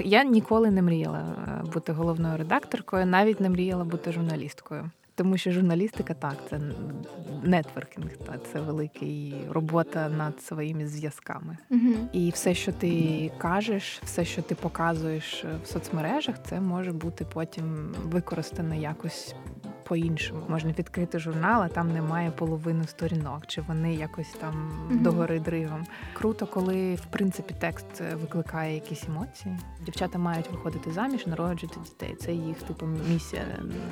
Я ніколи не мріяла е, бути головною редакторкою, навіть не мріяла бути журналісткою. Тому що журналістика так, це нетворкінг, та це велика робота над своїми зв'язками. Угу. І все, що ти кажеш, все, що ти показуєш в соцмережах, це може бути потім використано якось по-іншому. Можна відкрити журнал, а там немає половини сторінок, чи вони якось там mm-hmm. догори дригом. Круто, коли в принципі текст викликає якісь емоції. Дівчата мають виходити заміж, народжувати дітей. Це їх типу місія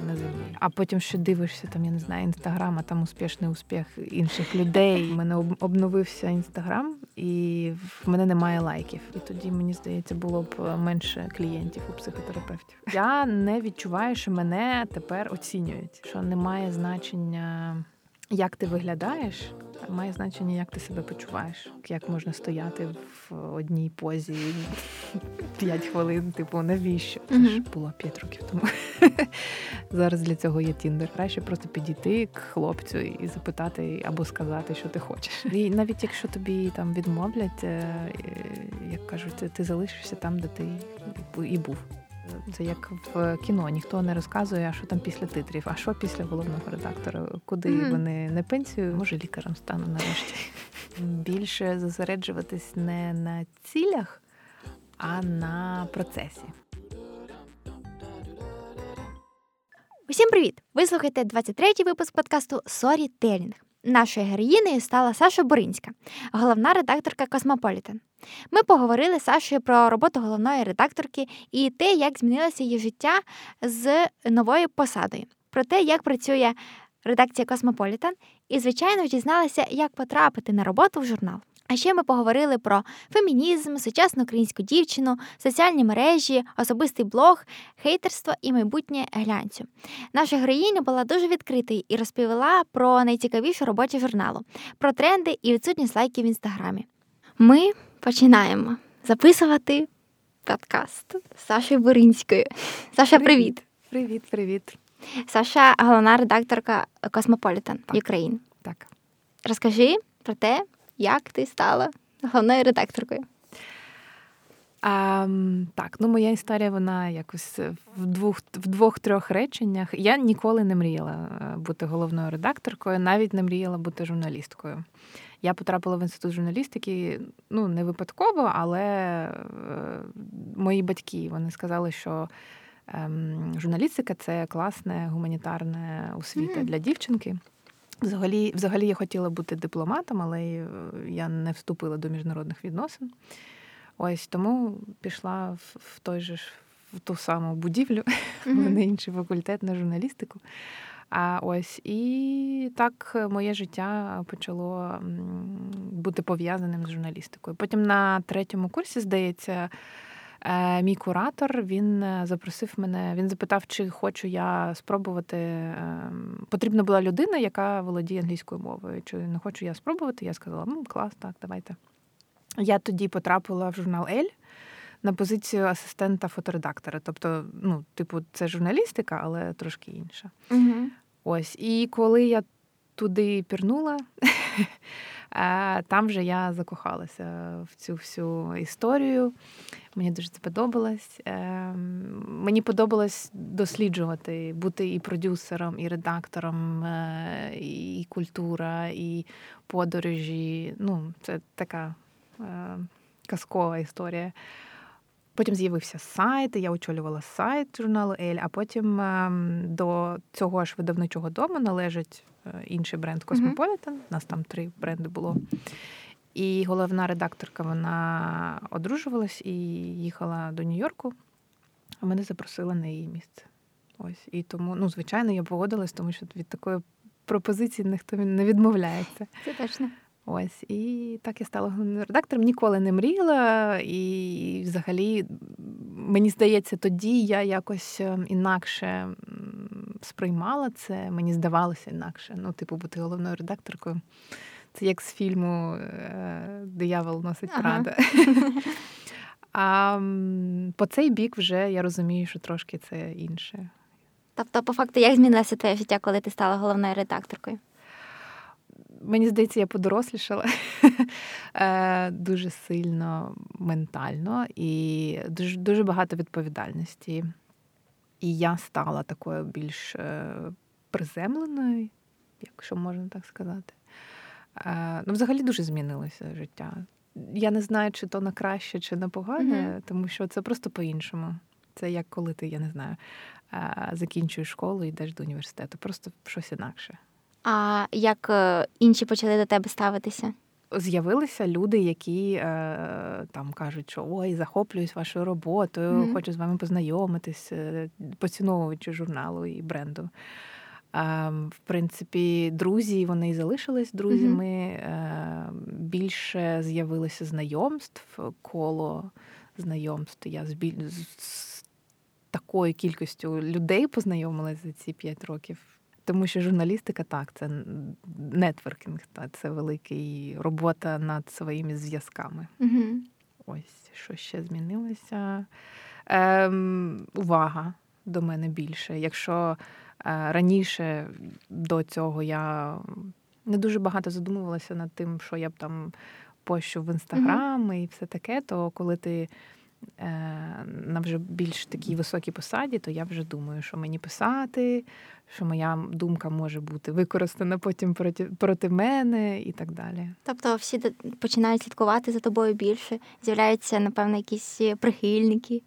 на землі. А потім ще дивишся, там я не знаю, інстаграм, а там успішний успіх інших людей. У мене обновився інстаграм, і в мене немає лайків. І тоді мені здається, було б менше клієнтів у психотерапевтів. Я не відчуваю, що мене тепер оцінюють навіть що немає значення, як ти виглядаєш, а має значення, як ти себе почуваєш, як можна стояти в одній позі п'ять хвилин, типу, навіщо? Це ж було п'ять років тому. Зараз для цього є Тіндер. Краще просто підійти к хлопцю і запитати або сказати, що ти хочеш. І навіть якщо тобі там відмовлять, е, як кажуть, ти залишишся там, де ти і був. Це як в кіно, ніхто не розказує, а що там після титрів, а що після головного редактора, куди mm-hmm. вони не пенсію, може лікарем стану нарешті. Більше зосереджуватись не на цілях, а на процесі. Усім привіт! Ви слухаєте 23-й випуск подкасту Сторітелінг. Нашою героїнею стала Саша Буринська, головна редакторка Cosmopolitan. Ми поговорили з Сашою про роботу головної редакторки і те, як змінилося її життя з новою посадою, про те, як працює редакція Космополітен, і, звичайно, дізналася, як потрапити на роботу в журнал. А ще ми поговорили про фемінізм, сучасну українську дівчину, соціальні мережі, особистий блог, хейтерство і майбутнє глянцю. Наша героїня була дуже відкритою і розповіла про найцікавішу роботі журналу, про тренди і відсутність лайків в інстаграмі. Ми починаємо записувати подкаст з Сашою Боринською. Саша, привіт! Привіт, привіт. Саша, головна редакторка Cosmopolitan Ukraine. Так. Розкажи про те, як ти стала головною редакторкою. А, Так, ну моя історія, вона якось в двох в двох-трьох реченнях. Я ніколи не мріяла е, бути головною редакторкою, навіть не мріяла бути журналісткою. Я потрапила в інститут журналістики, ну не випадково, але е, мої батьки вони сказали, що е, журналістика це класне гуманітарне освіта mm-hmm. для дівчинки. Взагалі, взагалі я хотіла бути дипломатом, але е, я не вступила до міжнародних відносин. Ось тому пішла в, в той же ж в ту саму будівлю, mm-hmm. на інший факультет на журналістику. А ось і так моє життя почало бути пов'язаним з журналістикою. Потім на третьому курсі, здається, е, мій куратор він е, запросив мене, він запитав, чи хочу я спробувати. Ем, потрібна була людина, яка володіє англійською мовою. Чи не хочу я спробувати? Я сказала, ну клас, так, давайте. Я тоді потрапила в журнал Ель. На позицію асистента фоторедактора. Тобто, ну, типу, це журналістика, але трошки інша. Угу. Ось. І коли я туди пірнула, там вже я закохалася в цю всю історію. Мені дуже сподобалось. подобалось. мені подобалось досліджувати, бути і продюсером, і редактором, е, і культура, і подорожі. Ну, це така е, казкова історія. Потім з'явився сайт, я очолювала сайт журналу Ель, а потім ем, до цього ж видавничого дому належить е, інший бренд Космополітен. У нас там три бренди було. І головна редакторка вона одружувалась і їхала до Нью-Йорку, а мене запросила на її місце. Ось. І тому, ну, звичайно, я погодилась, тому що від такої пропозиції ніхто не відмовляється. Це точно. Ось і так я стала головним редактором. Ніколи не мріяла, і взагалі мені здається, тоді я якось ем, інакше сприймала це. Мені здавалося інакше. Ну, типу, бути головною редакторкою. Це як з фільму е, Диявол носить ага. Прада. А по цей бік вже я розумію, що трошки це інше. Тобто, по факту, як змінилося твоє життя, коли ти стала головною редакторкою? Мені здається, я подорослішала е, дуже сильно ментально і дуже дуже багато відповідальності. І я стала такою більш е, приземленою, якщо можна так сказати. Е, ну, взагалі дуже змінилося життя. Я не знаю, чи то на краще, чи на погане, mm-hmm. тому що це просто по-іншому. Це як коли ти, я не знаю, закінчуєш школу і йдеш до університету. Просто щось інакше. А як е, інші почали до тебе ставитися? З'явилися люди, які е, там кажуть, що ой, захоплююсь вашою роботою, mm-hmm. хочу з вами познайомитись, е, поціновуючи журналу і бренду. В принципі, друзі вони і залишились друзями. Mm-hmm. Більше з'явилося знайомств, коло знайомств. Я з, біль... з такою кількістю людей познайомилася за ці п'ять років. Тому що журналістика так, це нетворкінг, та це великий робота над своїми зв'язками. Угу. Ось що ще змінилося. Ем, Увага до мене більше. Якщо е, раніше до цього я не дуже багато задумувалася над тим, що я б там пощу в інстаграм угу. і все таке, то коли ти. Е, на вже більш такій високій посаді, то я вже думаю, що мені писати, що моя думка може бути використана потім проти проти мене і так далі. Тобто всі починають слідкувати за тобою більше, з'являються, напевно, якісь прихильники.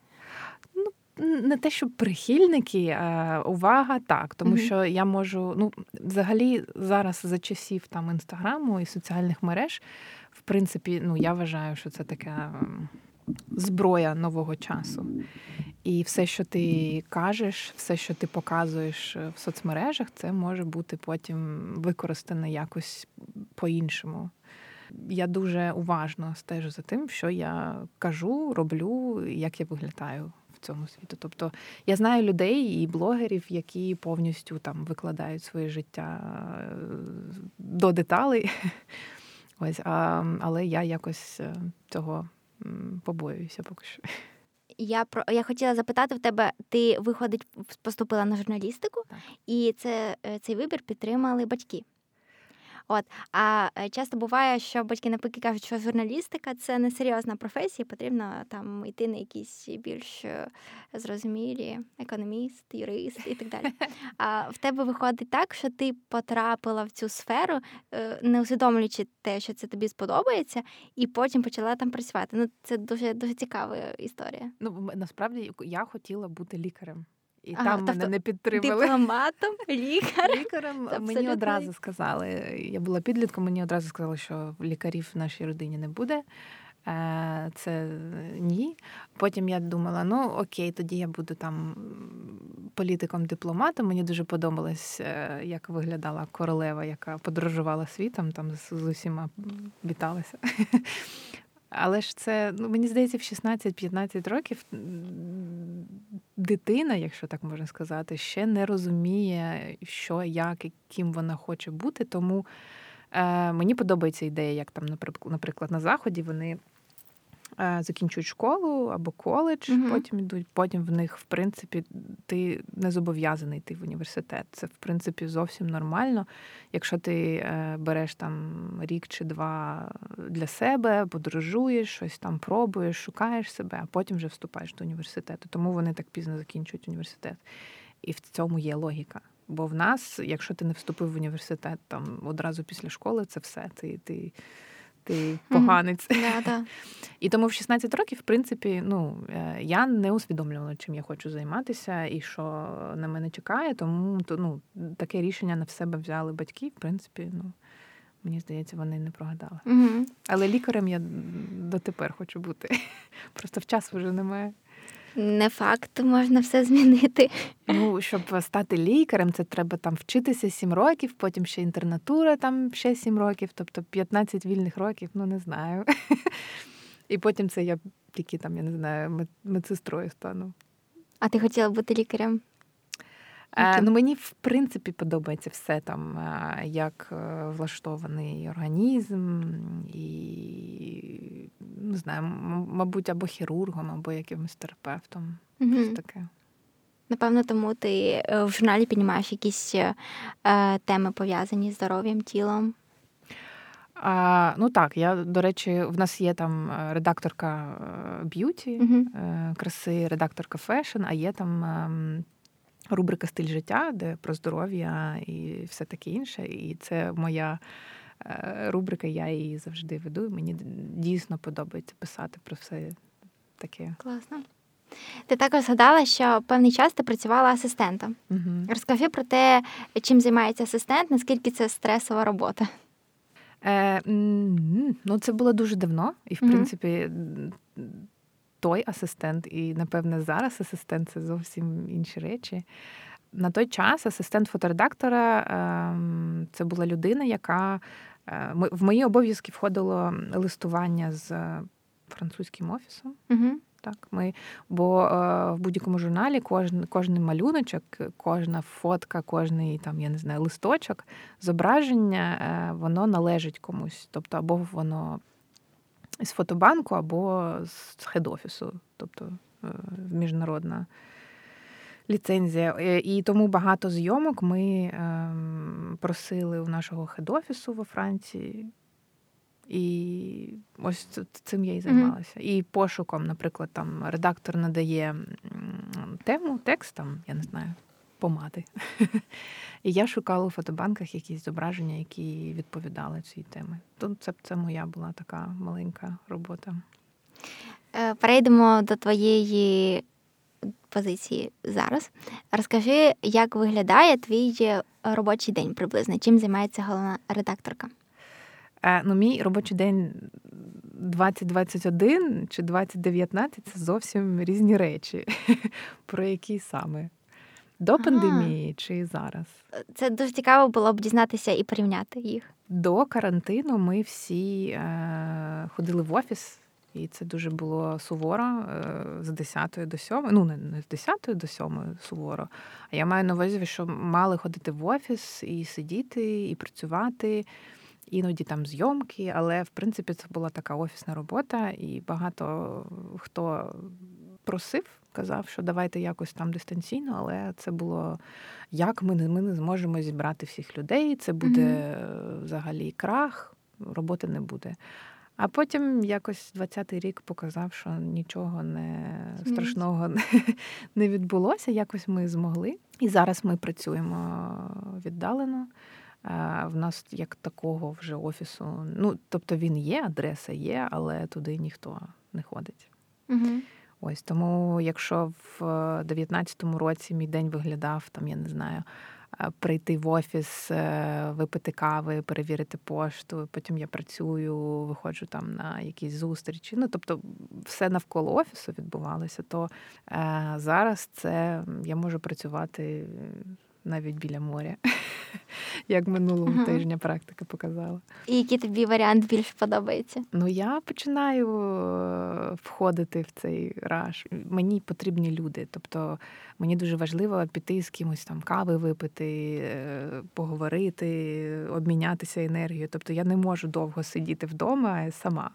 Ну, не те, що прихильники, а увага, так. Тому mm-hmm. що я можу, ну, взагалі, зараз за часів там інстаграму і соціальних мереж, в принципі, ну я вважаю, що це таке зброя нового часу. І все, що ти кажеш, все, що ти показуєш в соцмережах, це може бути потім використане якось по-іншому. Я дуже уважно стежу за тим, що я кажу, роблю, як я виглядаю в цьому світу. Тобто я знаю людей і блогерів, які повністю там викладають своє життя е, до деталей. Ось, а, але я якось е, цього побоююся поки що. Я про я хотіла запитати в тебе, ти виходить, поступила на журналістику, так. і це е, цей вибір підтримали батьки. От а е, часто буває, що батьки навпаки кажуть, що журналістика це не серйозна професія, потрібно там йти на якісь більш е, зрозумілі економіст, юрист і так далі. А в тебе виходить так, що ти потрапила в цю сферу, е, не усвідомлюючи те, що це тобі сподобається, і потім почала там працювати. Ну це дуже дуже цікава історія. Ну насправді я хотіла бути лікарем. І ага, там тобто мене не підтримали. Дипломатом, лікарем? Лікарем мені одразу сказали. Я була підлітком, мені одразу сказали, що лікарів в нашій родині не буде. Е, це ні. Потім я думала, ну окей, тоді я буду там політиком-дипломатом. Мені дуже подобалось, е, як виглядала королева, яка подорожувала світом, там з усіма віталася. Але ж це, ну мені здається, в 16-15 років дитина, якщо так можна сказати, ще не розуміє, що, як і ким вона хоче бути. Тому е, мені подобається ідея, як там, наприклад, на заході вони закінчують школу або коледж, mm потім йдуть. Потім в них, в принципі, ти не зобов'язаний йти в університет. Це, в принципі, зовсім нормально. Якщо ти е, береш там рік чи два для себе, подорожуєш, щось там пробуєш, шукаєш себе, а потім вже вступаєш до університету. Тому вони так пізно закінчують університет. І в цьому є логіка. Бо в нас, якщо ти не вступив в університет там одразу після школи, це все. Ти, ти ти поганець. Mm-hmm. Yeah, І тому в 16 років, в принципі, ну е, я не усвідомлювала, чим я хочу займатися і що на мене чекає. Тому то, ну, таке рішення на себе взяли батьки. В принципі, ну мені здається, вони не прогадали. Mm-hmm. Але лікарем я дотепер хочу бути. Просто в час вже немає. Не факт, можна все змінити. Ну, щоб стати лікарем, це треба там вчитися 7 років, потім ще інтернатура там ще 7 років, тобто 15 вільних років, ну не знаю. І потім це я тільки там, я не знаю, медсестрою стану. А ти хотіла бути лікарем? Okay. Е, ну, Мені, в принципі, подобається все там, е, як е, влаштований організм, і не знаю, мабуть, або хірургом, або якимось терапевтом. Mm-hmm. Щось таке. Напевно, тому ти в журналі піднімаєш якісь е, теми пов'язані з здоров'ям, тілом. А, Ну так, я, до речі, в нас є там редакторка beauty, uh краси, редакторка fashion, а є там ем, рубрика Стиль життя, де про здоров'я і все таке інше. І це моя рубрика, я її завжди веду. Мені дійсно подобається писати про все таке. Класно. Ти також згадала, що певний час ти працювала асистентом. Угу. Розкажи про те, чим займається асистент, наскільки це стресова робота. Е, Ну, це було дуже давно, і в угу. принципі, той асистент, і, напевне, зараз асистент це зовсім інші речі. На той час асистент фоторедактора ем, це була людина, яка е, в мої обов'язки входило листування з французьким офісом. Угу. Так, ми, Бо е, в будь-якому журналі кожен кожен малюночок, кожна фотка, кожний там, я не знаю, листочок, зображення, е, воно належить комусь. Тобто, або воно з фотобанку, або з хед-офісу, тобто е, міжнародна ліцензія. Е, і тому багато зйомок ми е, просили у нашого хед-офісу во Франції. І ось цим я і займалася. Mm-hmm. І пошуком, наприклад, там редактор надає тему, текст, там, я не знаю, помади. І я шукала у фотобанках якісь зображення, які відповідали цій темі. То це це моя була така маленька робота. Е, перейдемо до твоєї позиції зараз. Розкажи, як виглядає твій робочий день приблизно? Чим займається головна редакторка? Е, ну, мій робочий день 2021 чи 2019 це зовсім різні речі. Про які саме? До ага. пандемії чи зараз? Це дуже цікаво було б дізнатися і порівняти їх. До карантину ми всі е, ходили в офіс, і це дуже було суворо е, з 10 до 7. Ну, не, не з 10 до 7 суворо. А я маю на увазі, що мали ходити в офіс і сидіти, і працювати іноді там зйомки, але в принципі це була така офісна робота, і багато хто просив, казав, що давайте якось там дистанційно, але це було як ми не ми не зможемо зібрати всіх людей. Це буде mm-hmm. взагалі крах, роботи не буде. А потім якось 20-й рік показав, що нічого не страшного не відбулося. Якось ми змогли. І зараз ми працюємо віддалено. В нас як такого вже офісу. Ну, тобто він є, адреса є, але туди ніхто не ходить. Угу. Ось тому, якщо в 19-му році мій день виглядав, там, я не знаю, прийти в офіс, е, випити кави, перевірити пошту, потім я працюю, виходжу там на якісь зустрічі. Ну, тобто, все навколо офісу відбувалося, то е, зараз це я можу працювати навіть біля моря, як минулого uh-huh. тижня практика показала. І який тобі варіант більше подобається? Ну, я починаю е, входити в цей раш. Мені потрібні люди. Тобто мені дуже важливо піти з кимось там кави випити, е, поговорити, обмінятися енергією. Тобто я не можу довго сидіти вдома сама.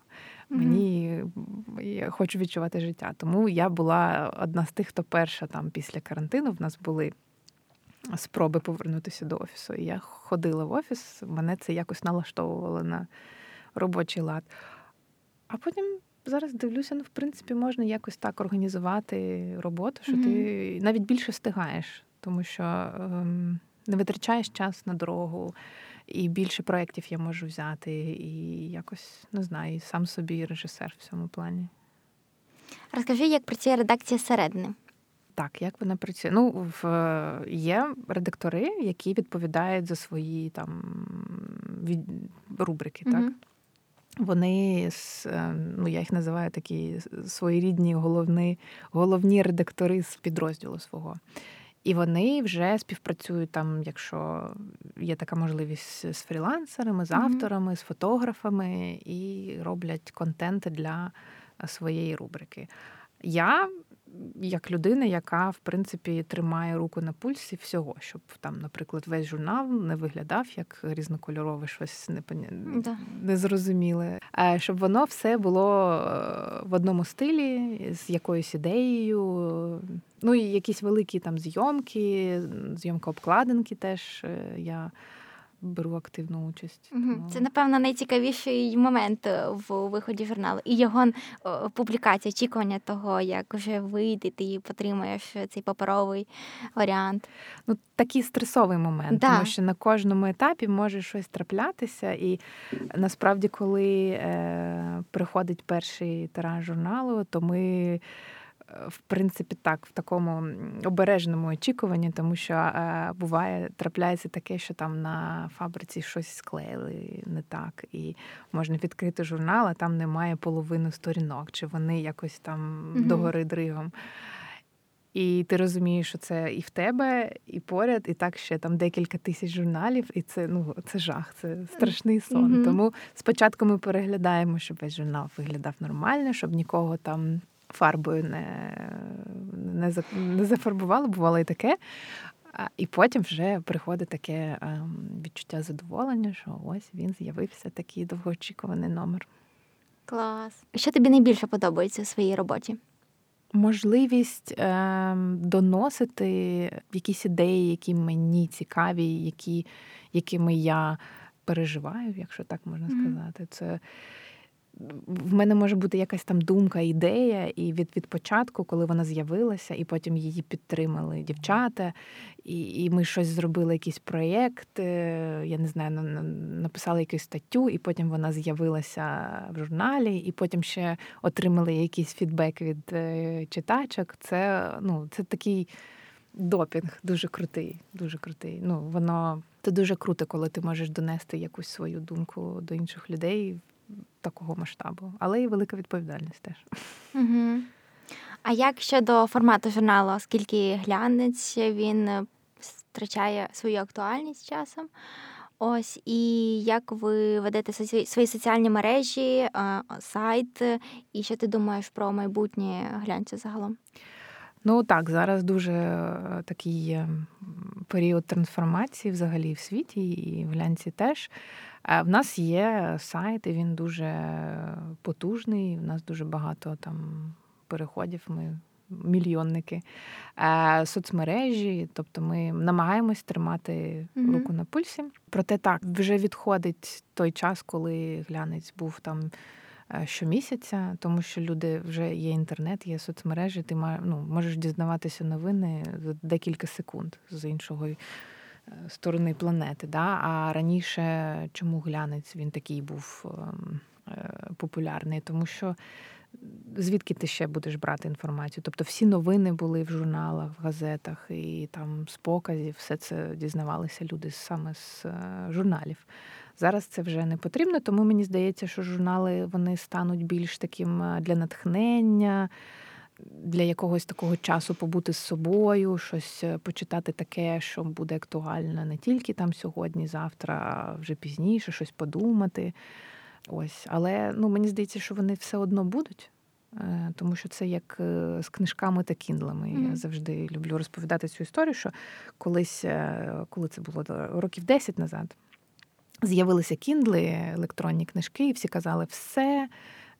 Мені я хочу відчувати життя. Тому я була одна з тих, хто перша там після карантину в нас були спроби повернутися до офісу. І я ходила в офіс, мене це якось налаштовувало на робочий лад. А потім зараз дивлюся, ну, в принципі, можна якось так організувати роботу, що mm-hmm. ти навіть більше встигаєш, тому що ем, не витрачаєш час на дорогу. І більше проєктів я можу взяти, і якось не знаю, сам собі режисер в цьому плані. Розкажи, як працює редакція середини? Так, як вона працює? Ну, в є редактори, які відповідають за свої там від... рубрики, mm-hmm. так? Вони е, ну я їх називаю такі своєрідні головні головні редактори з підрозділу свого. І вони вже співпрацюють там, якщо є така можливість з фрілансерами, з авторами, mm-hmm. з фотографами і роблять контент для своєї рубрики. Я як людина, яка в принципі тримає руку на пульсі всього, щоб там, наприклад, весь журнал не виглядав як різнокольорове щось непоня... да. незрозуміле, а щоб воно все було е, в одному стилі з якоюсь ідеєю. Ну і якісь великі там зйомки, зйомка обкладинки теж е, я беру активну участь. Тому... Це, напевно, найцікавіший момент в виході журналу. І його публікація, очікування того, як вже вийде, ти потримаєш цей паперовий варіант. Ну, Такий стресовий момент, да. тому що на кожному етапі може щось траплятися. І насправді, коли е, приходить перший тираж журналу, то ми в принципі, так, в такому обережному очікуванні, тому що е, буває, трапляється таке, що там на фабриці щось склеїли не так, і можна відкрити журнал, а там немає половини сторінок, чи вони якось там mm догори дригом. І ти розумієш, що це і в тебе, і поряд, і так ще там декілька тисяч журналів, і це ну це жах, це страшний сон. Mm-hmm. Тому спочатку ми переглядаємо, щоб весь журнал виглядав нормально, щоб нікого там фарбою не не, не зафарбували, бувало і таке. І потім вже приходить таке ем, відчуття задоволення, що ось він з'явився такий довгоочікуваний номер. Клас. Що тобі найбільше подобається у своїй роботі? Можливість е, доносити якісь ідеї, які мені цікаві, які, якими я переживаю, якщо так можна сказати. Це в мене може бути якась там думка, ідея, і від від початку, коли вона з'явилася, і потім її підтримали дівчата, і і ми щось зробили, якийсь проєкт, я не знаю, написали якусь статтю, і потім вона з'явилася в журналі, і потім ще отримали якийсь фідбек від е, читачок. Це ну, це такий допінг, дуже крутий. Дуже крутий. Ну, воно це дуже круто, коли ти можеш донести якусь свою думку до інших людей такого масштабу, але і велика відповідальність теж. Угу. А як щодо формату журналу, оскільки глянець він е, втрачає свою актуальність часом? Ось і як ви ведете свої соціальні мережі, е, сайт, і що ти думаєш про майбутнє глянця загалом? Ну так, зараз дуже е, такий період трансформації взагалі в світі, і в глянці теж. В нас є сайт, і він дуже потужний. У нас дуже багато там переходів. Ми мільйонники соцмережі, тобто ми намагаємось тримати mm-hmm. руку на пульсі. Проте так вже відходить той час, коли глянець був там. Щомісяця, тому що люди вже є інтернет, є соцмережі, ти ну, можеш дізнаватися новини за декілька секунд з іншого сторони планети. Да? А раніше чому глянець він такий був ем, е, популярний? Тому що звідки ти ще будеш брати інформацію? Тобто всі новини були в журналах, в газетах і там з показів, все це дізнавалися люди саме з е, журналів. Зараз це вже не потрібно, тому мені здається, що журнали вони стануть більш таким е, для натхнення для якогось такого часу побути з собою, щось е, почитати таке, що буде актуально не тільки там сьогодні, завтра, а вже пізніше, щось подумати. Ось, але ну мені здається, що вони все одно будуть. Е, тому що це як з книжками та кіндлами. Mm-hmm. Я завжди люблю розповідати цю історію, що колись, коли це було років 10 назад, з'явилися кіндли, електронні книжки, і всі казали, все,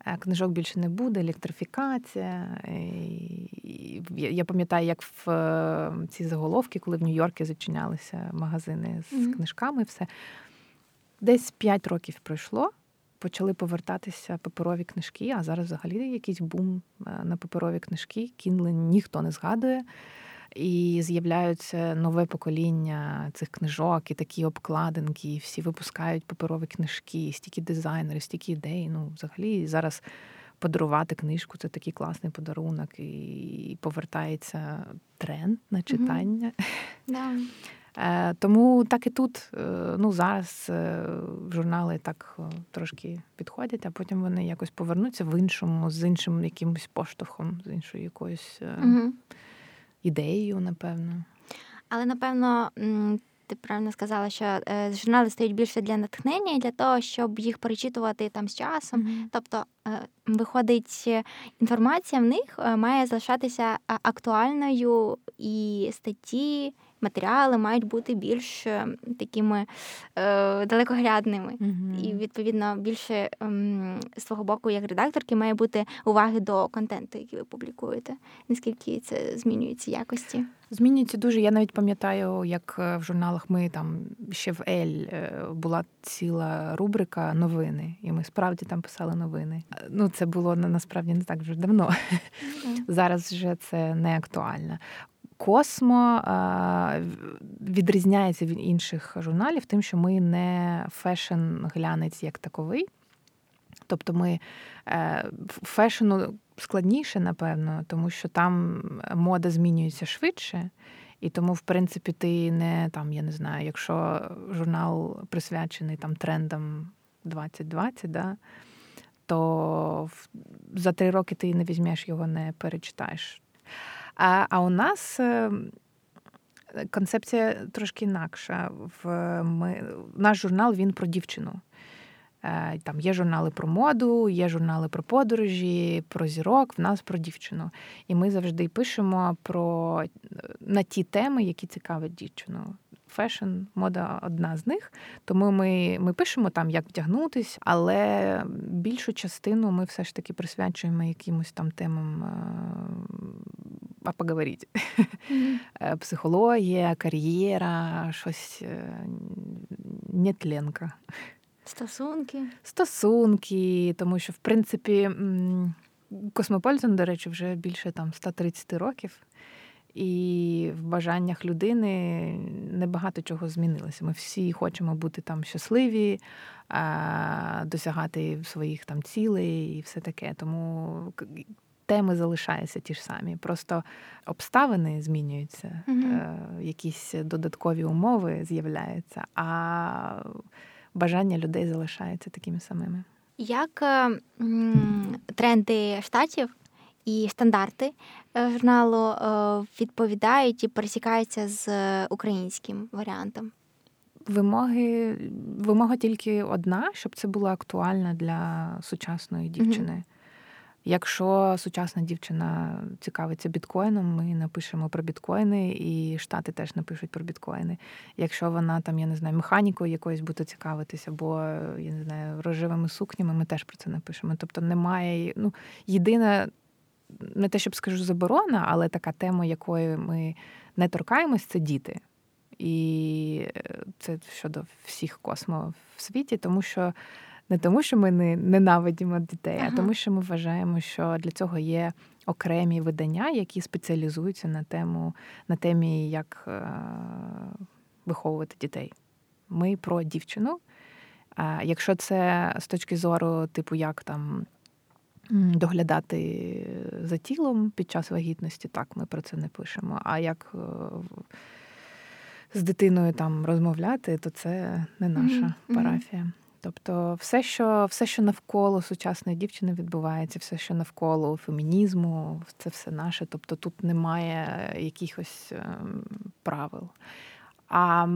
Е, книжок більше не буде, електрифікація. І Я пам'ятаю, як в е, ці заголовки, коли в Нью-Йорку зачинялися магазини з mm-hmm. книжками, все. Десь 5 років пройшло, почали повертатися паперові книжки, а зараз взагалі якийсь бум е, на паперові книжки. Кінли ніхто не згадує. І з'являються нове покоління цих книжок, і такі обкладинки, і всі випускають паперові книжки, стільки дизайнерів, стільки ідей. Ну, взагалі, зараз подарувати книжку це такий класний подарунок, і повертається тренд на читання. Mm-hmm. Тому так і тут е, ну, зараз е, журнали так трошки підходять, а потім вони якось повернуться в іншому, з іншим якимось поштовхом, з іншою якоюсь. Mm-hmm ідеєю, напевно. Але напевно. Ти правильно сказала, що е, журнали стають більше для натхнення і для того, щоб їх перечитувати там з часом. Mm-hmm. Тобто, е, виходить, інформація в них е, має залишатися актуальною і статті, матеріали мають бути більш е, такими е, далекоглядними. Mm-hmm. І, відповідно, більше е, з свого боку, як редакторки, має бути уваги до контенту, який ви публікуєте. Наскільки це змінюється якості? Змінюється дуже. Я навіть пам'ятаю, як е, в журналах ми там ще в Ель е, була ціла рубрика новини, і ми справді там писали новини. Ну, це було насправді не так вже давно. Mm-hmm. Зараз вже це не актуально. Космо відрізняється від інших журналів, тим, що ми не фешн-глянець як таковий. Тобто ми е, фешену складніше, напевно, тому що там мода змінюється швидше. І тому, в принципі, ти не там, я не знаю, якщо журнал присвячений там трендам 2020, да, то за три роки ти не візьмеш його, не перечитаєш. А а у нас концепція трошки інакша. В ми, Наш журнал він про дівчину. Е, там є журнали про моду, є журнали про подорожі, про зірок, в нас про дівчину. І ми завжди пишемо про на ті теми, які цікавлять дівчину fashion, мода одна з них. Тому ми ми пишемо там, як вдягнутись, але більшу частину ми все ж таки присвячуємо якимось там темам а поговорити. Mm-hmm. Психологія, кар'єра, щось е, нетленка. Стосунки. Стосунки, тому що, в принципі, Космополітен, до речі, вже більше там 130 років. І в бажаннях людини небагато чого змінилося. Ми всі хочемо бути там щасливі, досягати своїх там цілей і все таке. Тому теми залишаються ті ж самі. Просто обставини змінюються, mm якісь додаткові умови з'являються, а бажання людей залишаються такими самими. Як е, тренди штатів і стандарти е, журналу е, відповідають і пересікаються з українським варіантом? Вимоги вимога тільки одна, щоб це було актуально для сучасної дівчини. Mm-hmm. Якщо сучасна дівчина цікавиться біткоїном, ми напишемо про біткоїни, і штати теж напишуть про біткоїни. Якщо вона там, я не знаю, механікою якоюсь буде цікавитися, або я не знаю, рожевими сукнями, ми теж про це напишемо. Тобто немає, ну, єдина, не те, щоб скажу, заборона, але така тема, якої ми не торкаємось, це діти. І це щодо всіх космо в світі, тому що не тому, що ми не ненавидимо дітей, ага. а тому, що ми вважаємо, що для цього є окремі видання, які спеціалізуються на тему на темі, як е, виховувати дітей. Ми про дівчину. Якщо це з точки зору, типу, як там. Доглядати за тілом під час вагітності, так, ми про це не пишемо. А як е, з дитиною там розмовляти, то це не наша mm-hmm. парафія. Тобто, все, що все, що навколо сучасної дівчини відбувається, все, що навколо фемінізму, це все наше. Тобто тут немає якихось ем, правил. А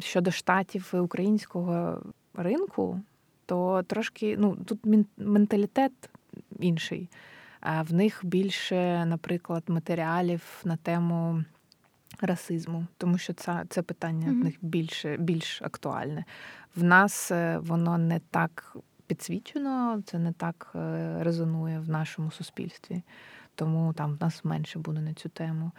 щодо штатів українського ринку, то трошки ну, тут менталітет інший. В них більше, наприклад, матеріалів на тему расизму, тому що це це питання mm-hmm. в них більше більш актуальне. В нас е, воно не так підсвічено, це не так е, резонує в нашому суспільстві, тому там в нас менше буде на цю тему.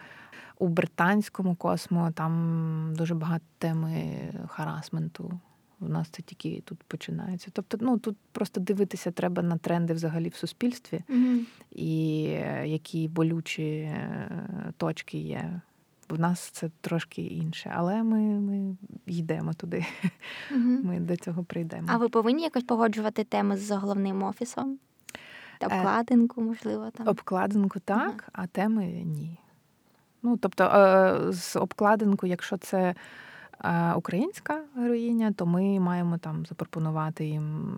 У британському космо там дуже багато теми харасменту. У нас це тільки тут починається. Тобто, ну тут просто дивитися треба на тренди взагалі в суспільстві, mm-hmm. і е, які болючі точки є в нас це трошки інше, але ми ми йдемо туди. Угу. Ми до цього прийдемо. А ви повинні якось погоджувати теми з головним офісом? Та е, обкладинку, можливо, там? Обкладинку так, ага. а теми ні. Ну, тобто, е, з обкладинку, якщо це е, українська героїня, то ми маємо там запропонувати їм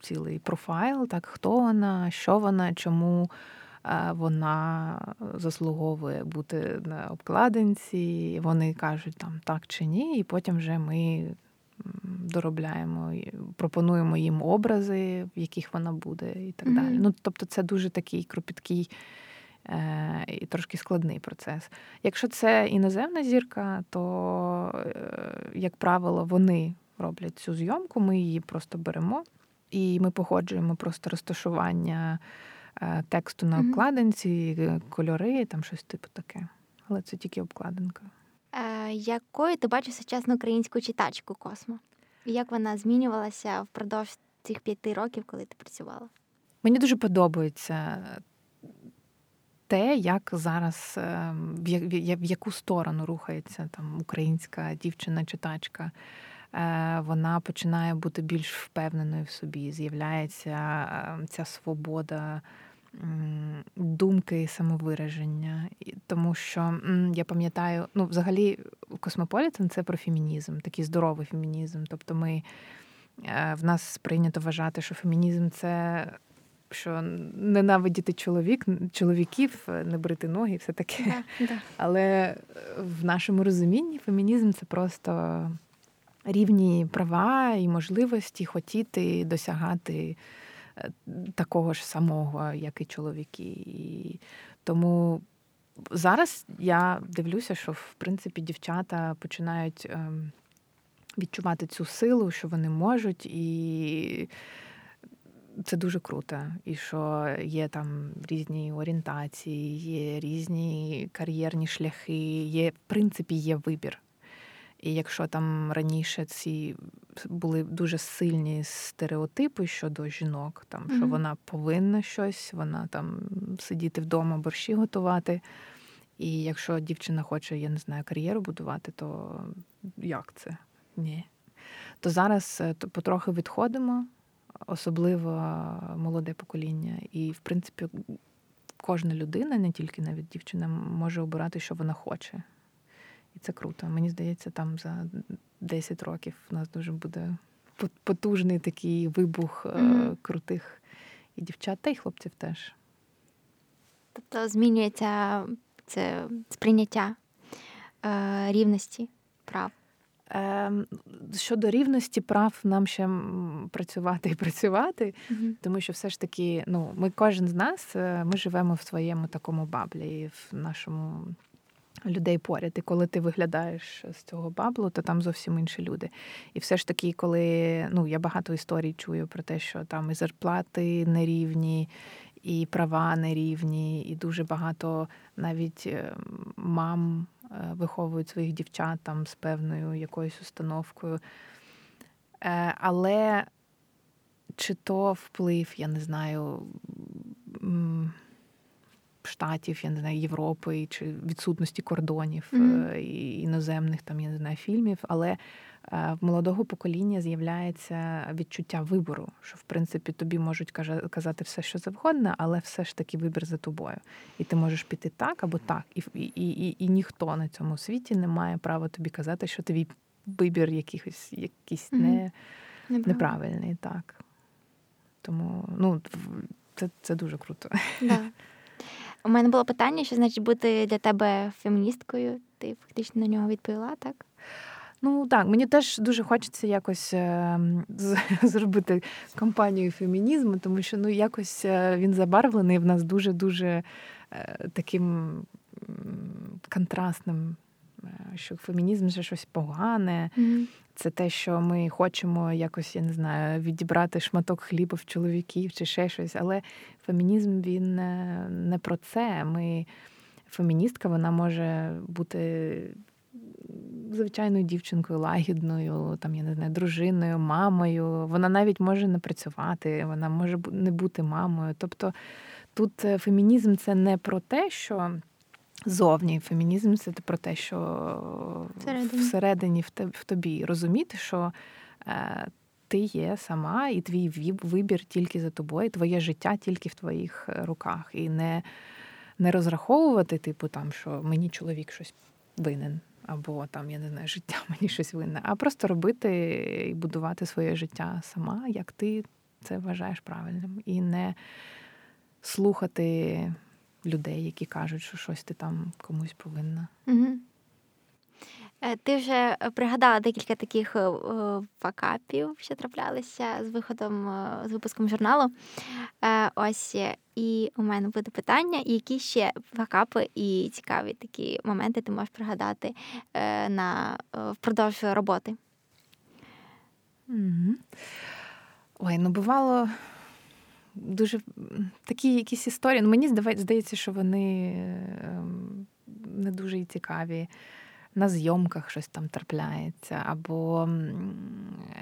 цілий профайл, так, хто вона, що вона, чому вона заслуговує бути на обкладинці. Вони кажуть там так чи ні, і потім вже ми доробляємо, пропонуємо їм образи, в яких вона буде, і так mm-hmm. далі. Ну, Тобто, це дуже такий кропіткий Е, і трошки складний процес. Якщо це іноземна зірка, то, як правило, вони роблять цю зйомку, ми її просто беремо і ми погоджуємо просто розташування тексту на обкладинці, кольори, там щось типу таке. Але це тільки обкладинка. Е, Якою ти бачиш сучасну українську читачку Космо? І як вона змінювалася впродовж цих п'яти років, коли ти працювала? Мені дуже подобається те, як зараз е, в яку сторону рухається там українська дівчина-читачка. Е, вона починає бути більш впевненою в собі. З'являється е, ця свобода думки і самовираження. Тому що я пам'ятаю, ну, взагалі, Космополітен це про фемінізм, такий здоровий фемінізм. Тобто, ми в нас прийнято вважати, що фемінізм це що ненавидіти чоловік, чоловіків, не брити ноги, і все таке. Да, да. Але в нашому розумінні фемінізм це просто рівні права і можливості хотіти досягати е, такого ж самого, як і чоловіки. І тому зараз я дивлюся, що в принципі дівчата починають ем, відчувати цю силу, що вони можуть і це дуже круто. І що є там різні орієнтації, є різні кар'єрні шляхи, є, в принципі, є вибір. І якщо там раніше ці були дуже сильні стереотипи щодо жінок, там mm-hmm. що вона повинна щось, вона там сидіти вдома, борщі готувати. І якщо дівчина хоче, я не знаю, кар'єру будувати, то як це? Ні. То зараз е, потрохи відходимо особливо молоде покоління. І, в принципі, кожна людина, не тільки навіть дівчина, може обирати, що вона хоче. І це круто. Мені здається, там за 10 років у нас дуже буде потужний такий вибух mm-hmm. крутих і дівчат, та й хлопців теж. Тобто змінюється це сприйняття е, рівності прав. Ем, щодо рівності прав нам ще працювати і працювати, mm-hmm. тому що все ж таки, ну, ми кожен з нас е, ми живемо в своєму такому баблі, в нашому людей поряд. І коли ти виглядаєш з цього баблу, то там зовсім інші люди. І все ж таки, коли ну, я багато історій чую про те, що там і зарплати нерівні, і права нерівні, і дуже багато навіть е, мам. Е, виховують своїх дівчат там з певною якоюсь установкою. Е, але чи то вплив, я не знаю, штатів, я не знаю, Європи, чи відсутності кордонів mm-hmm. іноземних там, я не знаю, фільмів, але в молодого покоління з'являється відчуття вибору, що в принципі тобі можуть казати все, що завгодно, але все ж таки вибір за тобою. І ти можеш піти так або так. І і, і, і ніхто на цьому світі не має права тобі казати, що твій вибір якихось якийсь не, неправильний. так. Тому ну, це це дуже круто. Да. У мене було питання, що значить бути для тебе феміністкою. Ти фактично на нього відповіла, так? Ну так, мені теж дуже хочеться якось е, зробити кампанію фемінізму, тому що ну якось е, він забарвлений в нас дуже-дуже е, таким контрастним, що фемінізм це щось погане. Mm-hmm. Це те, що ми хочемо якось, я не знаю, відібрати шматок хліба в чоловіків чи ще щось. Але фемінізм він не про це. Ми Феміністка вона може бути звичайною дівчинкою, лагідною, там, я не знаю, дружиною, мамою. Вона навіть може не працювати, вона може не бути мамою. Тобто тут е, фемінізм це не про те, що. Зовні фемінізм це про те, що всередині, всередині в тобі розуміти, що е, ти є сама, і твій вибір тільки за тобою, твоє життя тільки в твоїх е, руках. І не не розраховувати, типу, там, що мені чоловік щось винен або там, я не знаю, життя мені щось винне, а просто робити і будувати своє життя сама, як ти це вважаєш правильним, і не слухати людей, які кажуть, що щось ти там комусь повинна. Угу. Ти вже пригадала декілька таких е, факапів, що траплялися з виходом з випуском журналу. Ось І у мене буде питання, які ще факапи і цікаві такі моменти ти можеш пригадати е, на е, впродовж роботи. Угу. Ой, ну бувало дуже такі якісь історії. Ну, Мені здається, що вони ем, не дуже і цікаві на зйомках щось там трапляється, або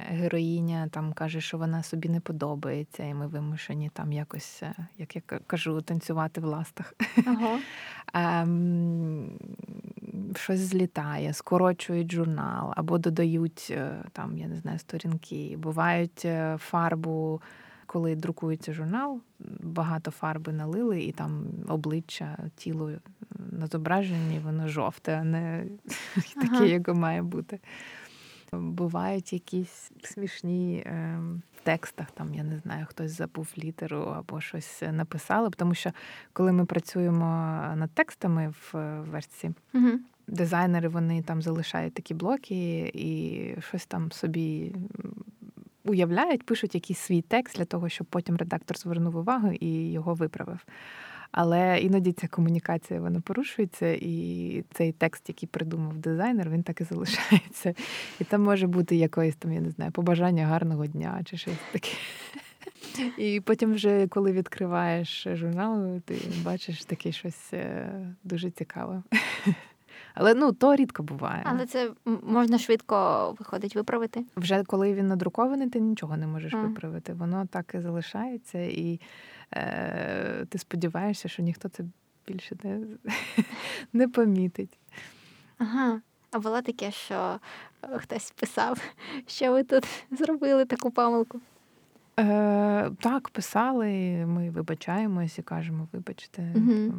героїня там каже, що вона собі не подобається, і ми вимушені там якось, е, як я кажу, танцювати в ластах. Ага. Ем, щось злітає, скорочують журнал, або додають е, там, я не знаю, сторінки, бувають е, фарбу коли друкується журнал, багато фарби налили, і там обличчя, тіло на зображенні, воно жовте, а не ага. таке, яке має бути. Бувають якісь смішні е, в текстах, там, я не знаю, хтось забув літеру або щось написали. Тому що коли ми працюємо над текстами в версії, угу. дизайнери вони там залишають такі блоки і щось там собі уявляють, пишуть якийсь свій текст для того, щоб потім редактор звернув увагу і його виправив. Але іноді ця комунікація вона порушується, і цей текст, який придумав дизайнер, він так і залишається. І там може бути якоїсь там, я не знаю, побажання гарного дня чи щось таке. І потім, вже коли відкриваєш журнал, ти бачиш таке щось е, дуже цікаве. Але ну то рідко буває. Але це можна швидко виходить виправити. Вже коли він надрукований, ти нічого не можеш а. виправити. Воно так і залишається, і е, ти сподіваєшся, що ніхто це більше не, не помітить. Ага. А було таке, що хтось писав, що ви тут зробили таку помилку. Е, Так, писали, ми вибачаємось і кажемо, вибачте. Угу.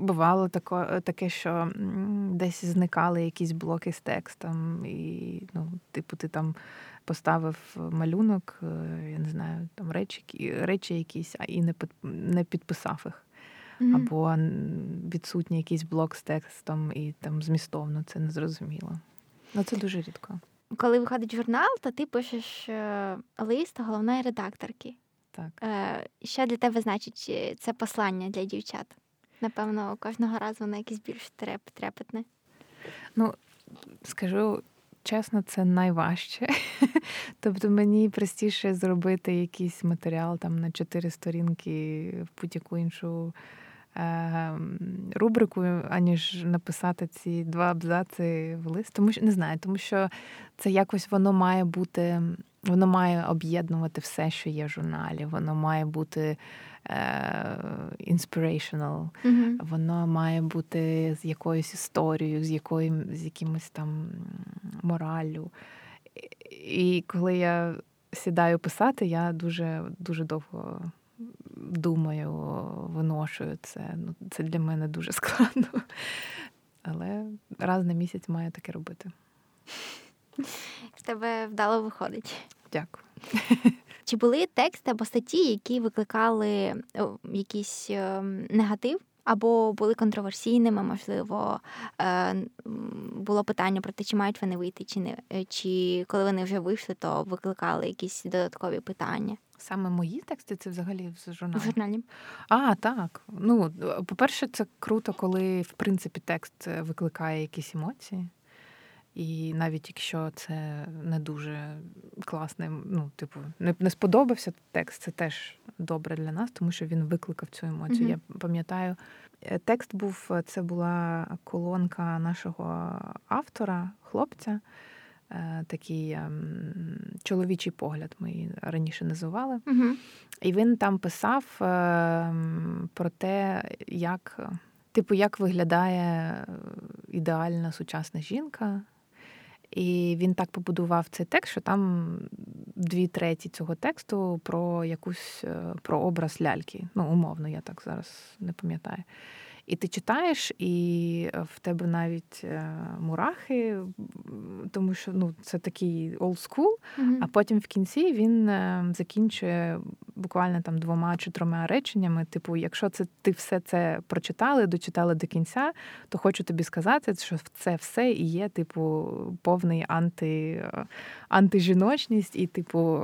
Бувало тако, таке, що десь зникали якісь блоки з текстом, і, ну, типу, ти там поставив малюнок, е, я не знаю, там речі речі якісь, а і не не підписав їх. Угу. Або відсутній якийсь блок з текстом, і там змістовно це не зрозуміло. Ну, це дуже рідко коли виходить журнал, то ти пишеш е, лист головної редакторки. Так. Е, що для тебе значить е, це послання для дівчат? Напевно, кожного разу воно якесь більш треп, трепетне. Ну, скажу чесно, це найважче. Тобто мені простіше зробити якийсь матеріал там на чотири сторінки в будь-яку іншу рубрику, аніж написати ці два абзаци в лист. Тому що не знаю, тому що це якось воно має бути, воно має об'єднувати все, що є в журналі. Воно має бути е, inspirational, mm-hmm. воно має бути з якоюсь історією, з якою, з якимось там мораллю. І коли я сідаю писати, я дуже дуже довго думаю, виношую це. Ну, Це для мене дуже складно. Але раз на місяць маю таке робити. В тебе вдало виходить. Дякую. Чи були тексти або статті, які викликали якийсь ем, негатив? Або були контроверсійними, можливо, е, було питання про те, чи мають вони вийти, чи не е, чи коли вони вже вийшли, то викликали якісь додаткові питання. Саме мої тексти це взагалі в журналі? В журналі. А, так. Ну, по-перше, це круто, коли в принципі текст е, викликає якісь емоції. І навіть якщо це не дуже класний, ну, типу, не не сподобався текст, це теж добре для нас, тому що він викликав цю емоцію. Mm-hmm. Я пам'ятаю, е, текст був це була колонка нашого автора, хлопця. Е, такий ем, чоловічий погляд, ми її раніше називали. Угу. І він там писав ем, про те, як, типу, як виглядає ідеальна сучасна жінка. І він так побудував цей текст, що там дві треті цього тексту про якусь е, про образ ляльки. Ну, умовно, я так зараз не пам'ятаю. І ти читаєш, і е, в тебе навіть е, мурахи, тому що ну, це такий old school, mm-hmm. а потім в кінці він е, закінчує буквально там двома чи трьома реченнями. Типу, якщо це ти все це прочитали, дочитали до кінця, то хочу тобі сказати, що це все і є, типу, повний анти, антижіночність, і, типу,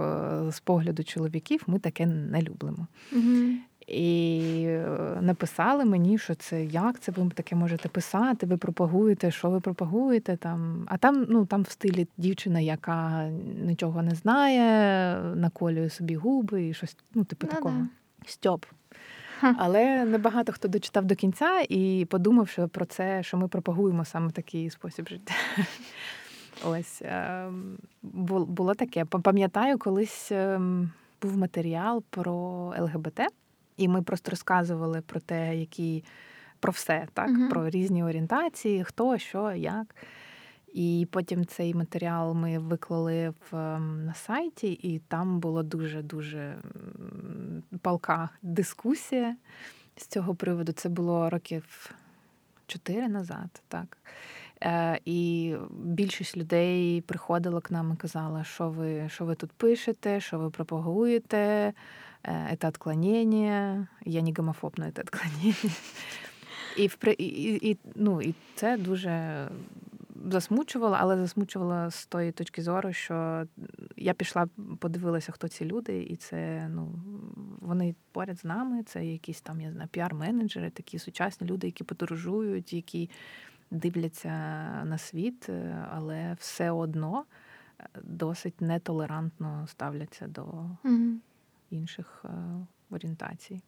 з погляду чоловіків ми таке не любимо. Mm-hmm. І е, написали мені, що це як це ви таке можете писати, ви пропагуєте, що ви пропагуєте там. А там, ну там в стилі дівчина, яка нічого не знає, наколює собі губи і щось, ну, типу ну, такого. Да. Стьоп. Але небагато хто дочитав до кінця і подумав, що про це, що ми пропагуємо саме такий спосіб життя. Ось ем, було таке. Пам'ятаю, колись ем, був матеріал про ЛГБТ, і ми просто розказували про те, які про все, так, uh про різні орієнтації, хто, що, як. І потім цей матеріал ми виклали в, ем, на сайті, і там була дуже-дуже палка дискусія з цього приводу. Це було років чотири назад, так. Е, І більшість людей приходила к нам і казала, що ви що ви тут пишете, що ви пропагуєте, це відклонення, я не гомофобна, це відклонення. І, і, і, ну, і це дуже засмучувало, але засмучувало з тої точки зору, що я пішла, подивилася, хто ці люди, і це ну вони поряд з нами. Це якісь там я знаю, піар-менеджери, такі сучасні люди, які подорожують, які дивляться на світ, е, але все одно е, досить нетолерантно ставляться до mm інших е, орієнтацій.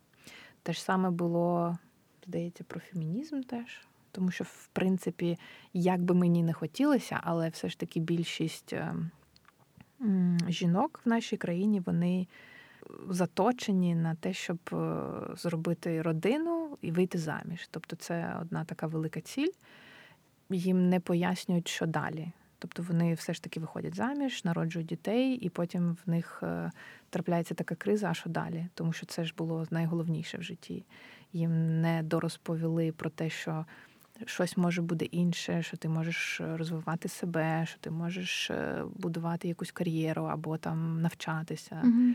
Те ж саме було, здається, про фемінізм теж. Тому що, в принципі, як би мені не хотілося, але все ж таки більшість жінок в нашій країні вони заточені на те, щоб зробити родину і вийти заміж. Тобто, це одна така велика ціль їм не пояснюють, що далі. Тобто вони все ж таки виходять заміж, народжують дітей, і потім в них е, трапляється така криза, а що далі? Тому що це ж було найголовніше в житті. Їм не дорозповіли про те, що щось може бути інше, що ти можеш розвивати себе, що ти можеш е, будувати якусь кар'єру або там навчатися. Угу.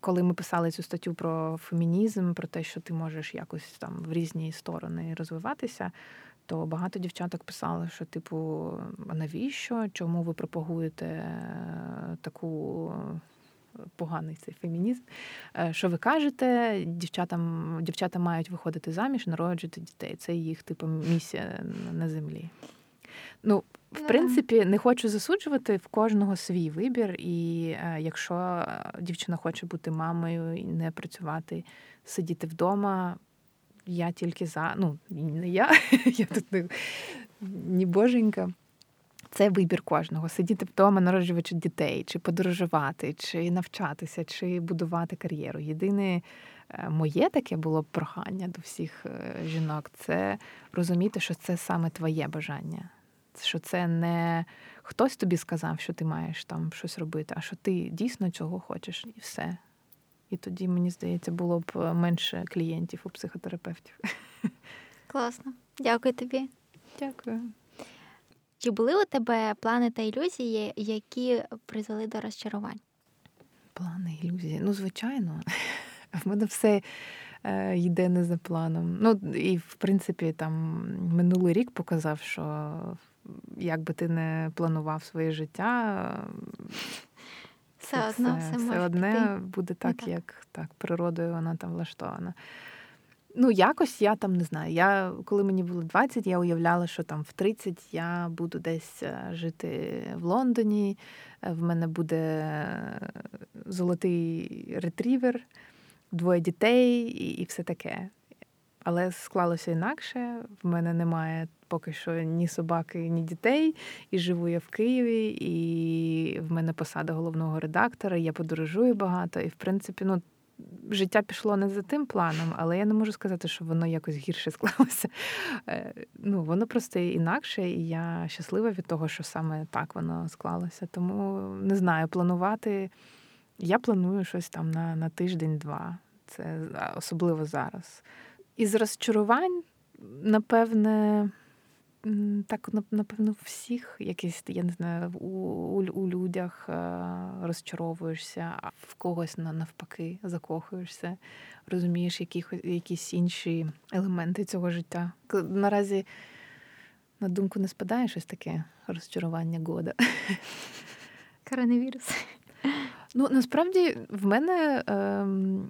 Коли ми писали цю статтю про фемінізм, про те, що ти можеш якось там в різні сторони розвиватися, то багато дівчаток писали, що, типу, навіщо? Чому ви пропагуєте е, таку е, поганий цей фемінізм? Е, що ви кажете? Дівчатам дівчата мають виходити заміж, народжувати дітей. Це їх типу місія на землі. Ну, в принципі, не хочу засуджувати в кожного свій вибір, і якщо дівчина хоче бути мамою і не працювати, сидіти вдома, я тільки за. Ну, не я, я тут не, не боженька. Це вибір кожного: сидіти вдома, народжуючи дітей, чи подорожувати, чи навчатися, чи будувати кар'єру. Єдине е, моє таке було прохання до всіх е, жінок це розуміти, що це саме твоє бажання, що це не хтось тобі сказав, що ти маєш там щось робити, а що ти дійсно цього хочеш, і все. І тоді, мені здається, було б е, менше клієнтів у психотерапевтів. Класно. Дякую тобі. Дякую. Чи були у тебе плани та ілюзії, які призвели до розчарувань? Плани, ілюзії. Ну, звичайно, в мене все е, йде не за планом. Ну, і, в принципі, там минулий рік показав, що як би ти не планував своє життя, все одно все, все одне піти. буде так, так, як так, природою вона там влаштована. Ну, якось я там не знаю. Я, Коли мені було 20, я уявляла, що там в 30 я буду десь е, жити в Лондоні, е, в мене буде е, золотий ретрівер, двоє дітей і, і все таке. Але склалося інакше. В мене немає поки що ні собаки, ні дітей. І живу я в Києві, і в мене посада головного редактора. Я подорожую багато. І, в принципі, ну. Життя пішло не за тим планом, але я не можу сказати, що воно якось гірше склалося. Е, ну, Воно просто інакше, і я щаслива від того, що саме так воно склалося. Тому не знаю, планувати. Я планую щось там на на тиждень-два. Це особливо зараз. Із розчарувань, напевне, так, напевно, всіх якісь, я не знаю, у у, людях розчаровуєшся, а в когось навпаки закохуєшся, розумієш яких, якісь інші елементи цього життя. Наразі на думку не спадає щось таке розчарування года. Коронавірус. Ну насправді в мене е,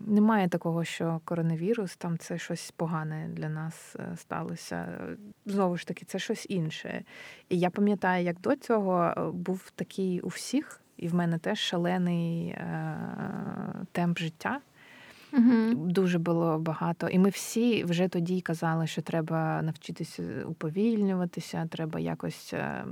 немає такого, що коронавірус там це щось погане для нас е, сталося. Знову ж таки, це щось інше. І я пам'ятаю, як до цього е, був такий у всіх, і в мене теж шалений е, темп життя. Угу. Дуже було багато. І ми всі вже тоді казали, що треба навчитися уповільнюватися, треба якось е,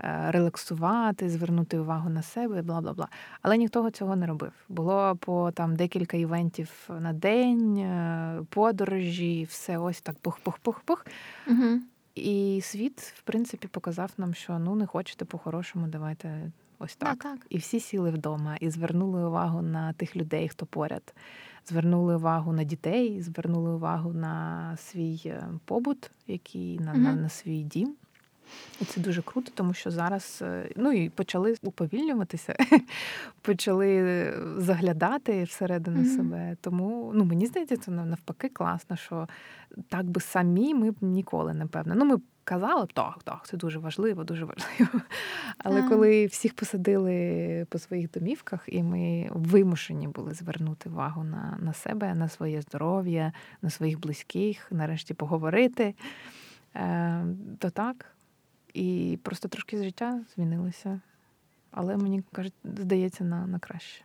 е, релаксувати, звернути увагу на себе, бла бла бла. Але ніхто цього не робив. Було по там декілька івентів на день, е, подорожі, все ось так пух-пух-пух-пух. Угу. І світ, в принципі, показав нам, що ну не хочете по-хорошому, давайте ось так. так. так. І всі сіли вдома і звернули увагу на тих людей, хто поряд звернули увагу на дітей, звернули увагу на свій е, побут, який на, mm на, на свій дім. І це дуже круто, тому що зараз е, ну і почали уповільнюватися, почали заглядати всередину mm-hmm. себе. Тому ну мені здається, це навпаки класно, що так би самі ми б ніколи напевно. Ну, ми б казали б так, так, це дуже важливо, дуже важливо. Але mm. коли всіх посадили по своїх домівках, і ми вимушені були звернути увагу на, на себе, на своє здоров'я, на своїх близьких, нарешті поговорити, е, то так. І просто трошки з життя змінилося. Але мені кажуть, здається, на, на краще.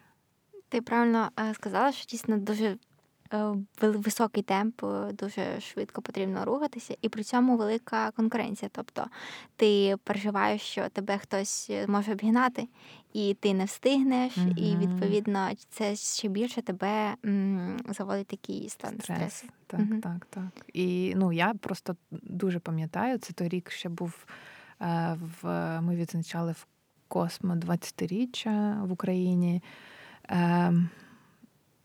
Ти правильно е, сказала, що дійсно дуже е, високий темп, е, дуже швидко потрібно рухатися, і при цьому велика конкуренція. Тобто ти переживаєш, що тебе хтось може обігнати, і ти не встигнеш, угу. і відповідно це ще більше тебе м, заводить такий стан Стрес. стресу. Так, угу. так, так. І ну я просто дуже пам'ятаю, це той рік ще був. Е, в ми відзначали в Космо 20-річчя в Україні. Ем,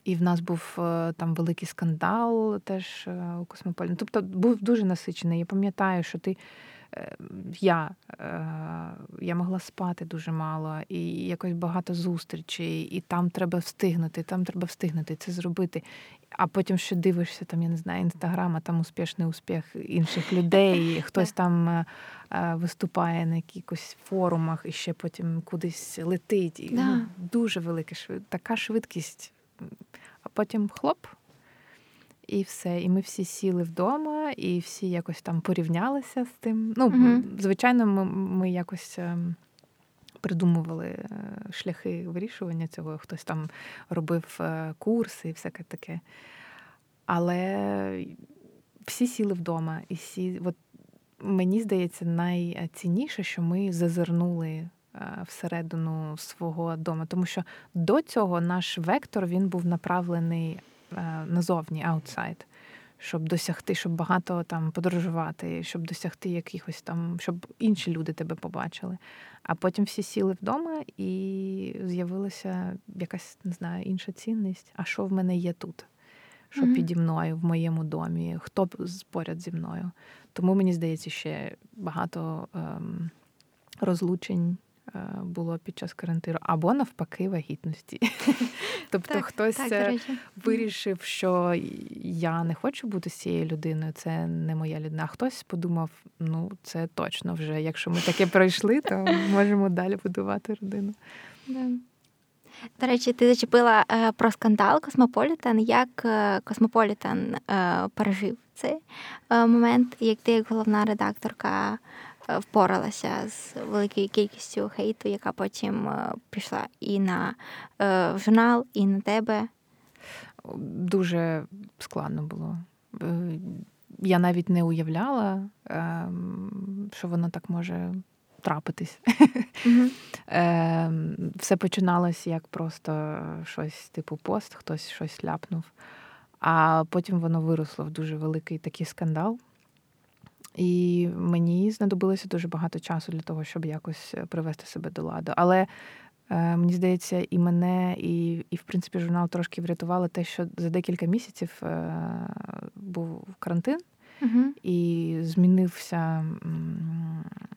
і в нас був е, там великий скандал теж е, у Космополі. Тобто був дуже насичений. Я пам'ятаю, що ти я я могла спати дуже мало, і якось багато зустрічей, і там треба встигнути, там треба встигнути це зробити. А потім ще дивишся, там, я не знаю, інстаграм, а там успішний успіх інших людей, хтось там е, е, виступає на якихось форумах і ще потім кудись летить. І, ну, Дуже велика така швидкість. А потім хлоп. І все. І ми всі сіли вдома, і всі якось там порівнялися з тим. Ну, угу. звичайно, ми, ми якось. Ем, придумували е, шляхи вирішування цього, хтось там робив е, курси і всяке таке. Але всі сіли вдома, і всі, от мені здається, найцінніше, що ми зазирнули е, всередину свого дому, тому що до цього наш вектор він був направлений назовні, аутсайд щоб досягти, щоб багато там подорожувати, щоб досягти якихось там, щоб інші люди тебе побачили. А потім всі сіли вдома і з'явилася якась не знаю, інша цінність. А що в мене є тут? Що mm-hmm. піді мною в моєму домі, хто поряд зі мною. Тому мені здається, ще багато ем, розлучень Е, було під час карантину, або навпаки, вагітності. Тобто так, хтось так, е, вирішив, що я не хочу бути з цією людиною, це не моя людина. А хтось подумав: ну це точно вже. Якщо ми таке пройшли, то можемо далі будувати родину. До речі, ти зачепила е, про скандал Космополітан. Як е, Космополітан е, пережив цей момент, як ти, як головна редакторка, впоралася з великою кількістю хейту, яка потім е, пішла і на е, журнал, і на тебе. Дуже складно було. Я навіть не уявляла, ем, що воно так може трапитись. Mm-hmm. Все починалося як просто щось типу пост, хтось щось ляпнув, а потім воно виросло в дуже великий такий скандал. І мені знадобилося дуже багато часу для того, щоб якось е, привести себе до ладу. Але е, мені здається, і мене, і, і в принципі, журнал трошки врятувало те, що за декілька місяців е, був карантин. Угу. І змінився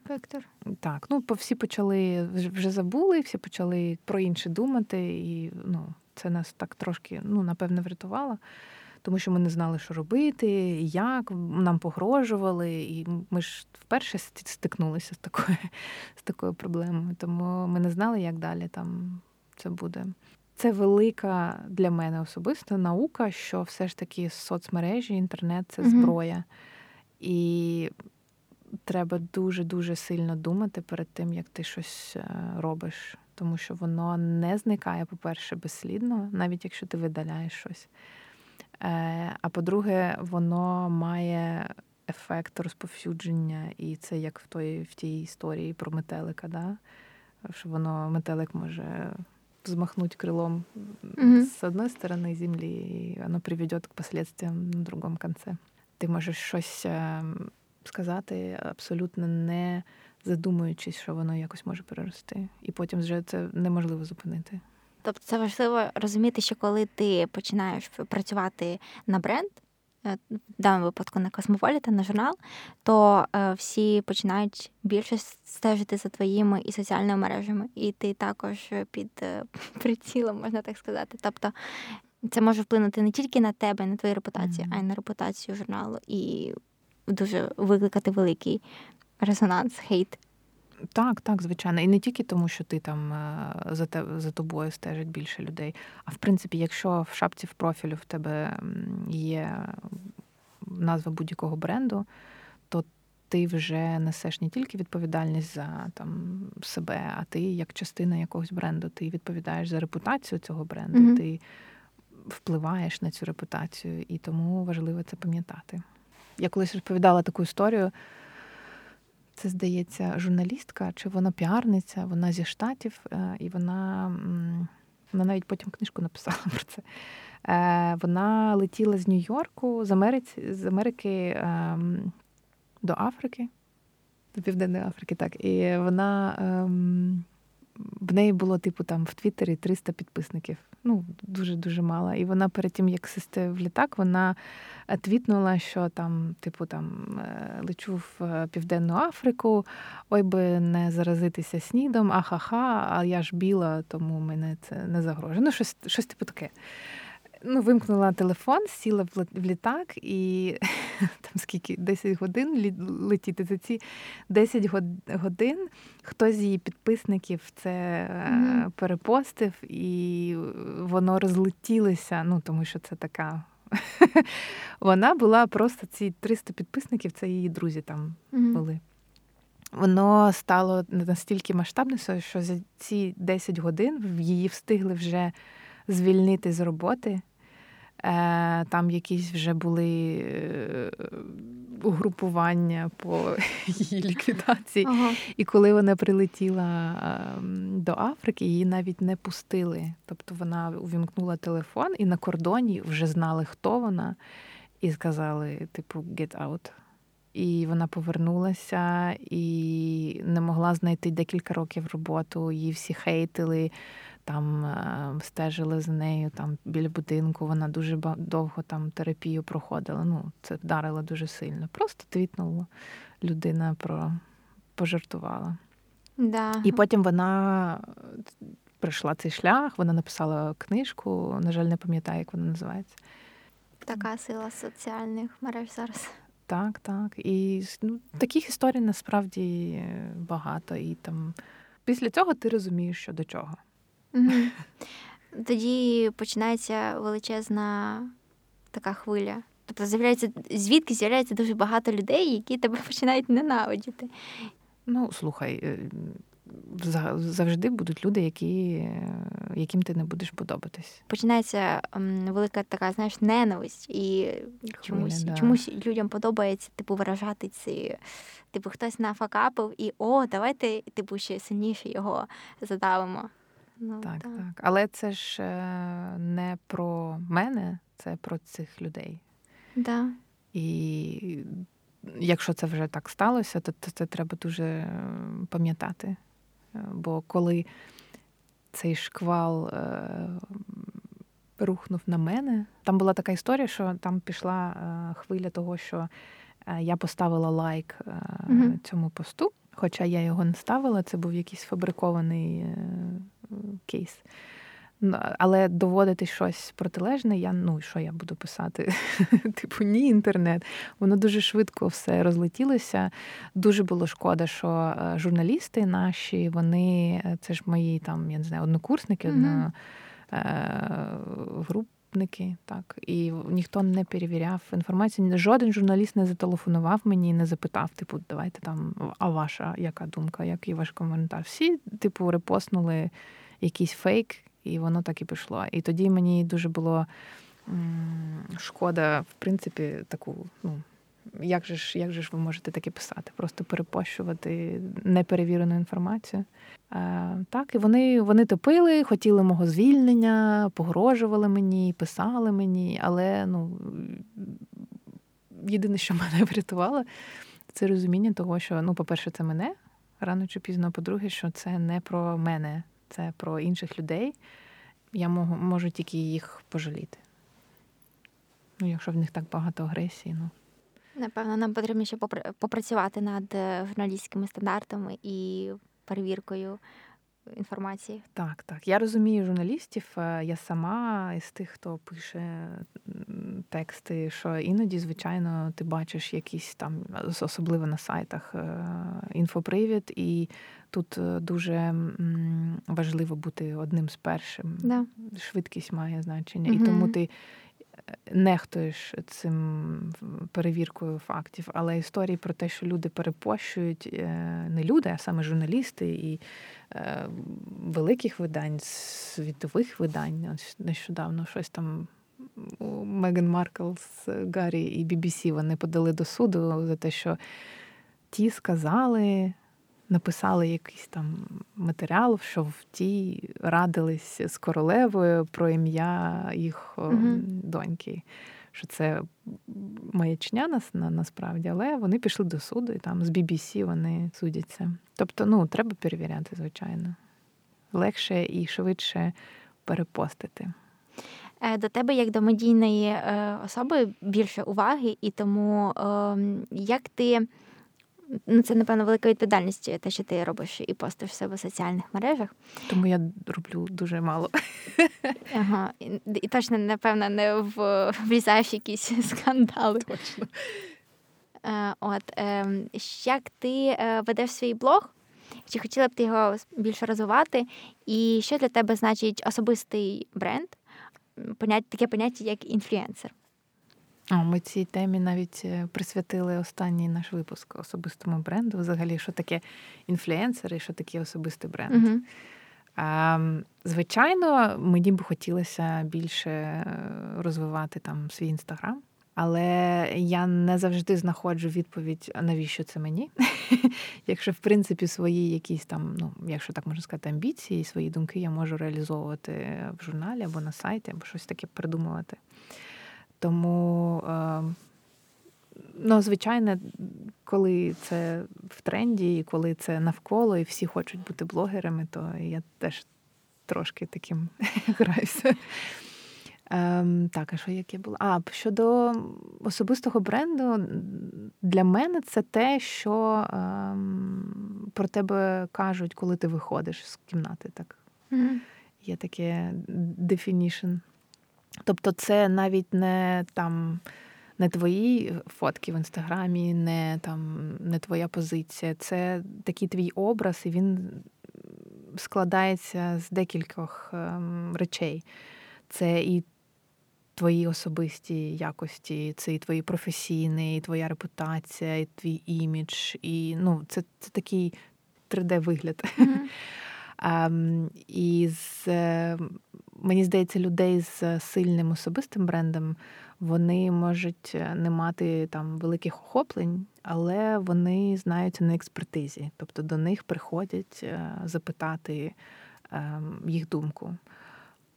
вектор. Так, ну всі почали вже забули, всі почали про інше думати, і ну, це нас так трошки, ну, напевне, врятувало тому що ми не знали, що робити, як нам погрожували, і ми ж вперше стикнулися з такою з такою проблемою. Тому ми не знали, як далі там це буде. Це велика для мене особиста наука, що все ж таки соцмережі, інтернет це зброя. Mm-hmm. І треба дуже-дуже сильно думати перед тим, як ти щось е, робиш. Тому що воно не зникає, по-перше, безслідно, навіть якщо ти видаляєш щось. Е, а по-друге, воно має ефект розповсюдження, і це як в той, в тій історії про метелика, да? що воно метелик може взмахнуть крилом mm-hmm. з одної сторони землі, і воно приведе к последствиям на другому кінці. Ти можеш щось ем, сказати, абсолютно не задумуючись, що воно якось може перерости. І потім вже це неможливо зупинити. Тобто це важливо розуміти, що коли ти починаєш працювати на бренд, е, в даному випадку на Космополіта, на журнал, то е, всі починають більше стежити за твоїми і соціальними мережами, і ти також під е, прицілом, можна так сказати. Тобто це може вплинути не тільки на тебе, на твою репутацію, mm-hmm. а й на репутацію журналу. І дуже викликати великий резонанс, хейт. Так, так, звичайно. І не тільки тому, що ти там е, за те, за тобою стежить більше людей. А в принципі, якщо в шапці в профілю в тебе є назва будь-якого бренду, то ти вже несеш не тільки відповідальність за там себе, а ти як частина якогось бренду. Ти відповідаєш за репутацію цього бренду, mm-hmm. ти впливаєш на цю репутацію, і тому важливо це пам'ятати. Я колись розповідала таку історію. Це, здається, журналістка, чи вона піарниця, вона зі штатів, е, і вона вона навіть потім книжку написала про це. Е, вона летіла з Нью-Йорку, з Америки, з Америки ем, до Африки, до Південної Африки, так. І вона ем, в неї було, типу, там в Твіттері 300 підписників. Ну, дуже-дуже мало. І вона перед тим, як сісти в літак, вона е, твітнула, що там, типу, там е, лечу в е, Південну Африку, ой би не заразитися снідом, ахаха, а я ж біла, тому мене це не загрожує. Ну, щось, щось типу таке ну, вимкнула телефон, сіла в літак, і там скільки 10 годин летіти. За ці 10 годин хтось з її підписників це mm-hmm. перепостив, і воно розлетілося. Ну, тому що це така. Вона була просто ці 300 підписників, це її друзі там mm-hmm. були. Воно стало настільки масштабним, що за ці 10 годин її встигли вже звільнити з роботи. Е, там якісь вже були е, угрупування по її ліквідації. Ага. І коли вона прилетіла ем, до Африки, її навіть не пустили. Тобто вона увімкнула телефон і на кордоні вже знали, хто вона, і сказали, типу, get out. І вона повернулася і не могла знайти декілька років роботу. Її всі хейтили там е, стежили за нею там біля будинку. Вона дуже довго там терапію проходила. Ну, це вдарило дуже сильно. Просто твітнула людина про пожартувала. Да. І потім вона пройшла цей шлях, вона написала книжку, на жаль, не пам'ятаю, як вона називається. Така сила соціальних мереж зараз. Так, так. І ну, таких історій насправді багато. І там після цього ти розумієш, що до чого. Тоді починається величезна така хвиля. Тобто з'являється звідки з'являється дуже багато людей, які тебе починають ненавидіти. Ну, слухай, е, завжди будуть люди, які, яким ти не будеш подобатись. Починається велика така, знаєш, ненависть, і чомусь да. чомусь людям подобається типу виражати ці. Типу, хтось нафакапив, і о, давайте типу ще сильніше його задавимо. Ну, так, так, так. Але це ж е, не про мене, це про цих людей. Да. І якщо це вже так сталося, то це треба дуже е, пам'ятати. Е, бо коли цей шквал рухнув на мене, там була така історія, що там пішла хвиля того, що я поставила лайк угу. цьому посту. Хоча я його не ставила, це був якийсь фабрикований кейс. але доводити щось протилежне, я ну що я буду писати? Типу, ні, інтернет. Воно дуже швидко все розлетілося. Дуже було шкода, що е, журналісти наші, вони це ж мої там, я не знаю, однокурсники, mm-hmm. груп заступники, так і ніхто не перевіряв інформацію. Жоден журналіст не зателефонував мені, і не запитав, типу, давайте там, а ваша яка думка, який ваш коментар? Всі, типу, репостнули якийсь фейк, і воно так і пішло. І тоді мені дуже було шкода, в принципі, таку, ну. Як же ж як же ж ви можете таке писати? Просто перепощувати неперевірену інформацію. Е, так, і вони вони топили, хотіли мого звільнення, погрожували мені, писали мені, але ну, єдине, що мене врятувало, це розуміння того, що, ну, по-перше, це мене рано чи пізно, а по-друге, що це не про мене, це про інших людей. Я можу, можу тільки їх пожаліти. Ну, якщо в них так багато агресії, ну. Напевно, нам потрібно ще попрацювати над е, журналістськими стандартами і перевіркою інформації. Так, так. Я розумію журналістів. Е, я сама із тих, хто пише тексти, що іноді, звичайно, ти бачиш якісь там, особливо на сайтах, е, інфопривід, і тут дуже важливо бути одним з першим. Да. Швидкість має значення. Угу. І тому ти нехтуєш цим перевіркою фактів, але історії про те, що люди перепощують е, не люди, а саме журналісти і е, великих видань, світових видань. Нещодавно щось там. Меган Маркл з Гаррі і BBC вони подали до суду за те, що ті сказали, написали якийсь там матеріал, що в тій радились з королевою про ім'я їх mm доньки. Що це маячня нас на, насправді, але вони пішли до суду і там з BBC вони судяться. Тобто, ну, треба перевіряти, звичайно. Легше і швидше перепостити. Е, до тебе, як до медійної е, особи, більше уваги, і тому ем, як ти ну, це, напевно, велика відповідальність, те, що ти робиш і постиш себе в соціальних мережах. Тому я роблю дуже мало. Ага. І, і точно, напевно, не в, влізаєш якісь скандали. Точно. Е, от, е, Як ти е, ведеш свій блог? Чи хотіла б ти його більше розвивати? І що для тебе значить особистий бренд? Таке поняття, як інфлюенсер? Ми цій темі навіть е, присвятили останній наш випуск особистому бренду. Взагалі, що таке інфлюенсери, що таке особистий бренд. А, Звичайно, мені б хотілося більше е, розвивати там свій інстаграм, але я не завжди знаходжу відповідь, навіщо це мені. Якщо в принципі свої якісь там, ну якщо так можна сказати, амбіції, свої думки я можу реалізовувати в журналі або на сайті, або щось таке придумувати. Тому, е, ну, звичайно, коли це в тренді, і коли це навколо, і всі хочуть бути блогерами, то я теж трошки таким граюся. Ем, Так, а що яке було? А щодо особистого бренду, для мене це те, що ем, про тебе кажуть, коли ти виходиш з кімнати. Так. Mm-hmm. Є таке definition. Тобто, це навіть не там не твої фотки в інстаграмі, не там не твоя позиція. Це такий твій образ, і він складається з декількох ем, речей. Це і твої особисті якості, це і твої професійні, і твоя репутація, і твій імідж. І ну, це це такий 3D-вигляд. Mm-hmm. Um, і з мені здається, людей з сильним особистим брендом вони можуть е, не мати там великих охоплень, але вони знаються на експертизі. Тобто до них приходять е, запитати ем, їх думку.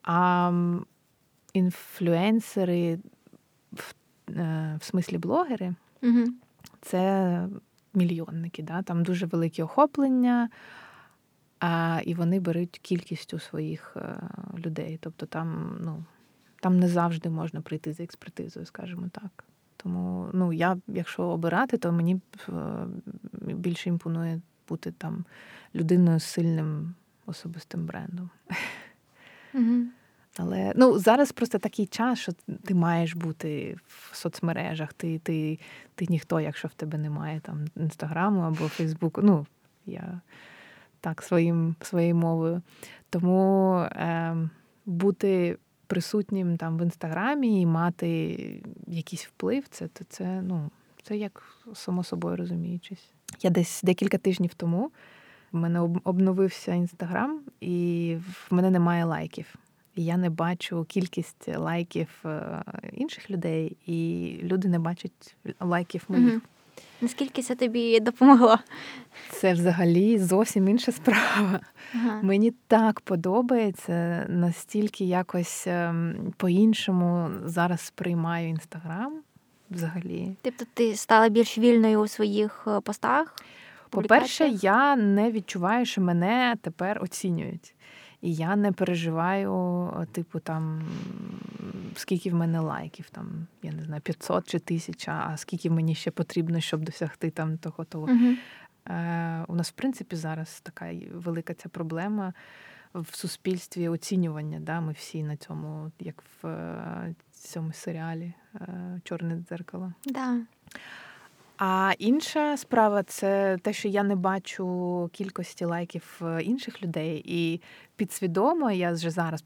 А інфлюенсери, в, е, в смислі блогери, угу. це мільйонники. Да? Там дуже великі охоплення а, і вони беруть кількістю своїх е, людей. Тобто там, ну, там не завжди можна прийти за експертизою, скажімо так. Тому ну, я, якщо обирати, то мені е, більше імпонує бути там людиною з сильним особистим брендом. Угу. Але ну зараз просто такий час, що ти маєш бути в соцмережах. Ти ти, ти ніхто, якщо в тебе немає там інстаграму або Фейсбуку. Ну, я так своїм, своєю мовою. Тому е, бути присутнім там в інстаграмі і мати якийсь вплив, це це, це, ну, це як само собою розуміючись. Я десь декілька тижнів тому в мене обновився інстаграм, і в мене немає лайків. Я не бачу кількість лайків е, інших людей, і люди не бачать лайків моїх. Угу. Наскільки це тобі допомогло? Це взагалі зовсім інша справа. Ага. Мені так подобається, настільки якось ем, по-іншому зараз сприймаю інстаграм взагалі. Тобто ти стала більш вільною у своїх е, постах? По-перше, я не відчуваю, що мене тепер оцінюють. І я не переживаю, типу, там скільки в мене лайків, там, я не знаю, 500 чи 1000, а скільки мені ще потрібно, щоб досягти там того того. Uh-huh. Е, У нас, в принципі, зараз така велика ця проблема в суспільстві оцінювання. Да? Ми всі на цьому, як в е, цьому серіалі е, Чорне дзеркало. Да. А інша справа це те, що я не бачу кількості лайків інших людей, і підсвідомо я вже зараз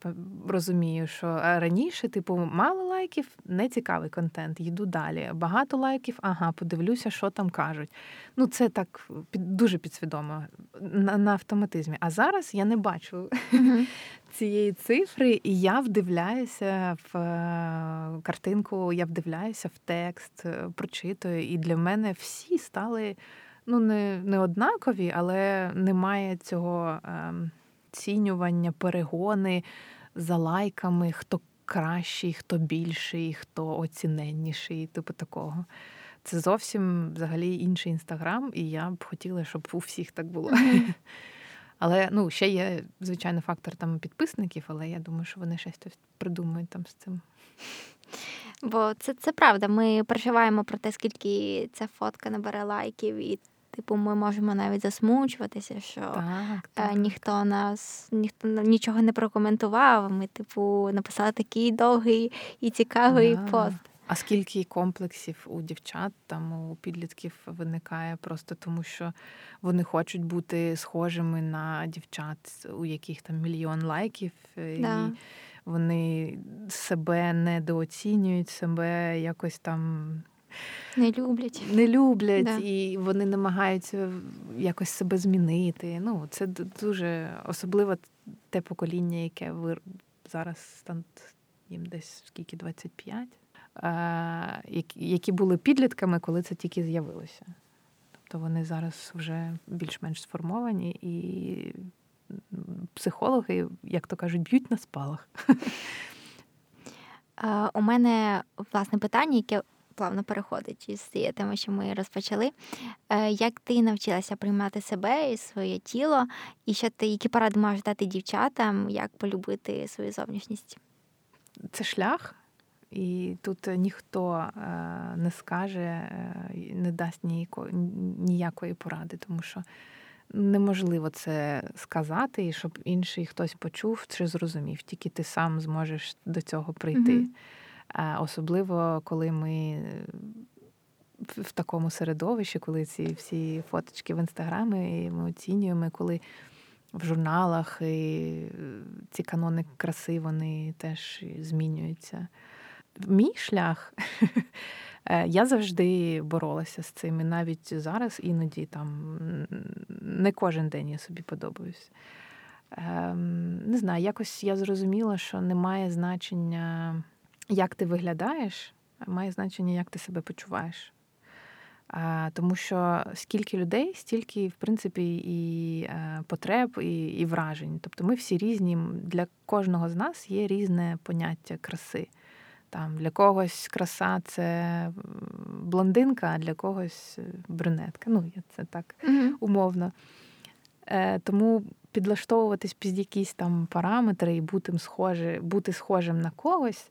розумію, що раніше, типу, мало лайків, не цікавий контент, йду далі. Багато лайків, ага, подивлюся, що там кажуть. Ну, це так під дуже підсвідомо на, на автоматизмі. А зараз я не бачу. цієї цифри, і я вдивляюся в е, картинку, я вдивляюся в текст, е, прочитую. І для мене всі стали ну, не, не однакові, але немає цього. Ем, оцінювання, перегони за лайками, хто кращий, хто більший, хто оціненніший, типу такого. Це зовсім взагалі інший інстаграм, і я б хотіла, щоб у всіх так було. Але ну, ще є, звичайно, фактор там підписників, але я думаю, що вони щось придумають там з цим. Бо це це правда. Ми переживаємо про те, скільки ця фотка набере лайків, і Типу, ми можемо навіть засмучуватися, що так, е, так. ніхто нас ніхто нічого не прокоментував. Ми, типу, написали такий довгий і цікавий да. пост. А скільки комплексів у дівчат там у підлітків виникає просто тому, що вони хочуть бути схожими на дівчат, у яких там мільйон лайків, е, да. і вони себе недооцінюють, себе якось там не люблять. Не люблять, да. і вони намагаються якось себе змінити. Ну, Це дуже особливо те покоління, яке ви зараз там, їм десь скільки 25, які були підлітками, коли це тільки з'явилося. Тобто вони зараз вже більш-менш сформовані, і психологи, як то кажуть, б'ють на спалах. У мене власне питання, яке плавно переходить із цієї теми, що ми розпочали. Е, як ти навчилася приймати себе і своє тіло, і що ти які поради можеш дати дівчатам, як полюбити свою зовнішність? Це шлях, і тут ніхто е, не скаже, е, не дасть ніякої поради, тому що. Неможливо це сказати, і щоб інший хтось почув чи зрозумів. Тільки ти сам зможеш до цього прийти. Mm-hmm. Особливо, коли ми в такому середовищі, коли ці всі фоточки в інстаграмі ми оцінюємо, коли в журналах і ці канони краси вони теж змінюються. Мій шлях. Е, я завжди боролася з цим, і навіть зараз іноді там не кожен день я собі подобаюсь. Ем, не знаю, якось я зрозуміла, що немає значення як ти виглядаєш, має значення, як ти себе почуваєш. Тому що скільки людей, стільки, в принципі, і е, потреб, і і вражень. Тобто ми всі різні. Для кожного з нас є різне поняття краси. Там Для когось краса це блондинка, а для когось брюнетка. Ну, це так умовно. Е, Тому підлаштовуватись під якісь там параметри і бути схожі, бути схожим на когось.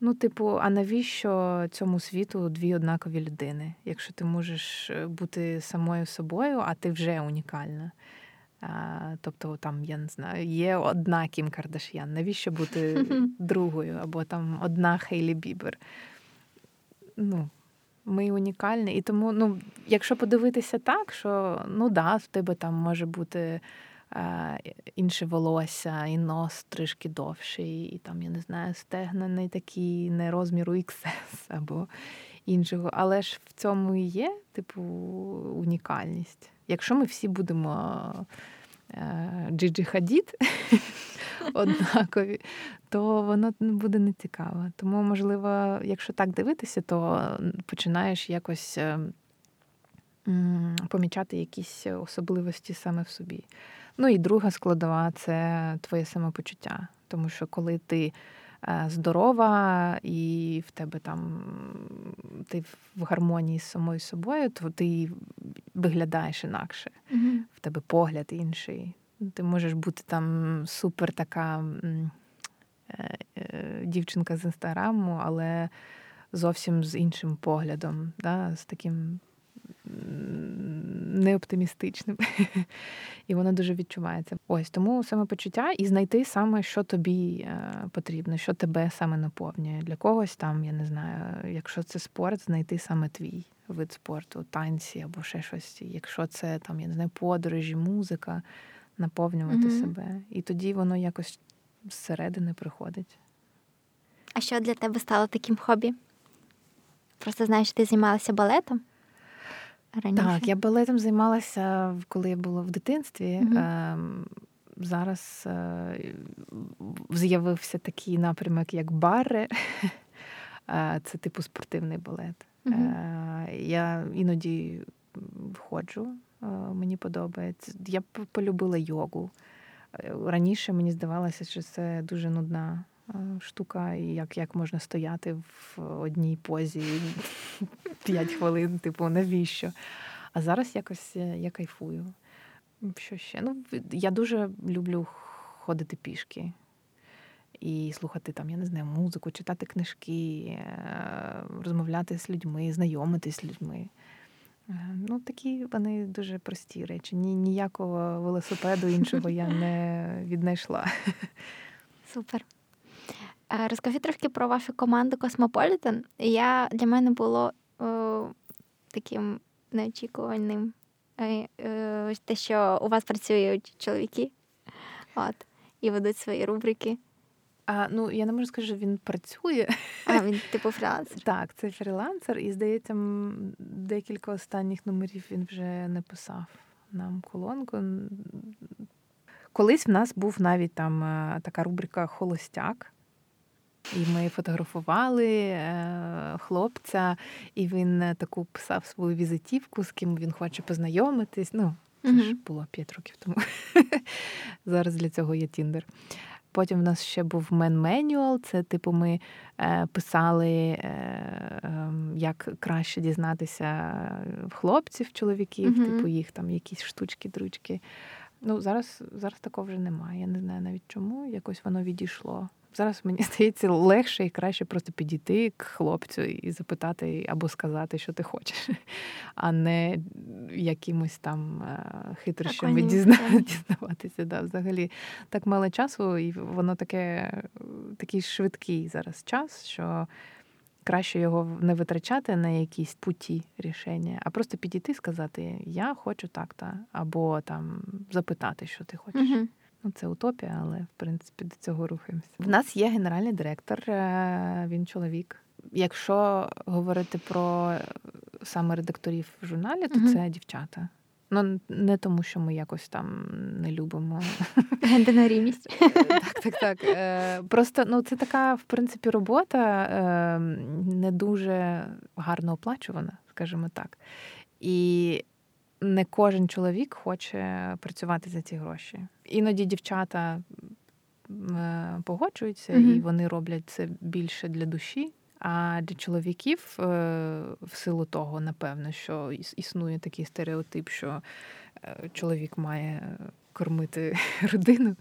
Ну, типу, а навіщо цьому світу дві однакові людини? Якщо ти можеш е, бути самою собою, а ти вже унікальна. Тобто, там, я не знаю, є одна Кім Кардаш'ян, навіщо бути другою? Або там одна Хейлі Бібер. Ну, Ми унікальні. І тому, ну, якщо подивитися так, що ну да, в тебе там може бути е, інше волосся, і нос трішки довший, і там, я не знаю, стегна не такі, не розміру XS або іншого. Але ж в цьому і є, типу, унікальність. Якщо ми всі будемо е, Джиджі Хадід однакові, то воно буде нецікаво. Тому, можливо, якщо так дивитися, то починаєш якось е, помічати якісь особливості саме в собі. Ну і друга складова це твоє самопочуття. Тому що коли ти здорова, і в тебе там ти в гармонії з самою собою, то ти виглядаєш інакше. В тебе погляд інший. Ти можеш бути там супер така е, е, дівчинка з інстаграму, але зовсім з іншим поглядом, да, з таким неоптимістичним. І воно дуже відчувається. Ось тому самопочуття і знайти саме, що тобі е, потрібно, що тебе саме наповнює. Для когось там, я не знаю, якщо це спорт, знайти саме твій вид спорту, танці або ще щось. Якщо це там, я не знаю, подорожі, музика, наповнювати mm-hmm. себе. І тоді воно якось зсередини приходить. А що для тебе стало таким хобі? Просто знаєш, ти займалася балетом? Раніше? Так, я балетом займалася, коли я була в дитинстві. Mm-hmm. Зараз е, з'явився такий напрямок, як баре. Це типу спортивний балет. Mm-hmm. Я іноді входжу, мені подобається. Я полюбила йогу. Раніше мені здавалося, що це дуже нудна штука, і як як можна стояти в одній позі 5 хвилин, типу, навіщо? А зараз якось е, я кайфую. Що ще? Ну, Я дуже люблю ходити пішки і слухати там, я не знаю, музику, читати книжки, е, розмовляти з людьми, знайомитись з людьми. Е, ну, такі вони дуже прості речі. Ні, Ніякого велосипеду іншого я не віднайшла. Супер. Розкажи трошки про вашу команду Космополітен. Я Для мене було о, таким неочікуваним е, е, те, що у вас працюють чоловіки от, і ведуть свої рубрики. А, Ну, я не можу сказати, що він працює. А, він типу фрілансер? Так, це фрілансер, і здається, декілька останніх номерів він вже написав нам колонку. Колись в нас був навіть там е, така рубрика Холостяк. І ми фотографували е, хлопця, і він е, таку писав свою візитівку, з ким він хоче познайомитись. Ну, це mm ж було 5 років тому. Зараз для цього є Tinder. Потім в нас ще був мен менюал. Це, типу, ми е, писали, е, е, як краще дізнатися хлопців, чоловіків, mm-hmm. типу їх там якісь штучки, дручки. Ну, зараз зараз такого вже немає. Я не знаю навіть чому. Якось воно відійшло. Зараз мені здається легше і краще просто підійти к хлопцю і запитати або сказати, що ти хочеш, а не якимось там е, хитрощами дізнаватися. Да, Взагалі так мало часу, і воно таке такий швидкий зараз час, що краще його не витрачати на якісь путі рішення, а просто підійти і сказати Я хочу так-то, або там запитати, що ти хочеш. Ну, це утопія, але в принципі до цього рухаємося. В нас є генеральний директор, е, він чоловік. Якщо говорити про саме редакторів в журналі, то угу. це дівчата. Ну не тому, що ми якось там не любимо Гендерна рівність. Так, так, так. Е, просто ну це така, в принципі, робота е, не дуже гарно оплачувана, скажімо так. І не кожен чоловік хоче працювати за ці гроші. Іноді дівчата е, погоджуються, mm-hmm. і вони роблять це більше для душі. А для чоловіків, е, в силу того, напевно, що існує такий стереотип, що е, чоловік має кормити родину.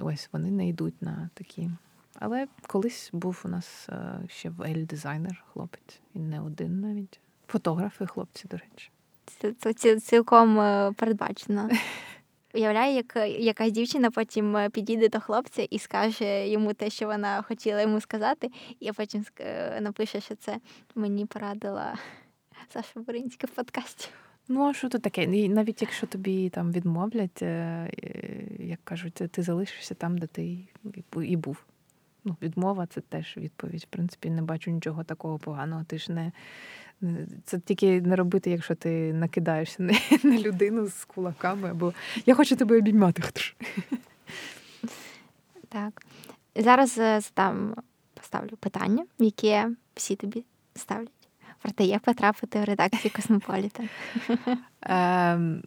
Ось вони не йдуть на такі. Але колись був у нас ще в Ель-дизайнер хлопець, він не один навіть. Фотографи, хлопці, до речі. Це, це цілком передбачено. Уявляю, як якась дівчина потім е, підійде до хлопця і скаже йому те, що вона хотіла йому сказати, і потім напише, що це мені порадила Саша Боринська в подкасті. Ну, а що то таке? Навіть якщо тобі там відмовлять, е, як кажуть, ти залишишся там, де ти і був. Ну, Відмова це теж відповідь. В принципі, не бачу нічого такого поганого. Ти ж не це тільки не робити, якщо ти накидаєшся на, людину з кулаками, або я хочу тебе обіймати. Так. Зараз е, там поставлю питання, яке всі тобі ставлять. Про те, як потрапити в редакцію Космополіта. Ем,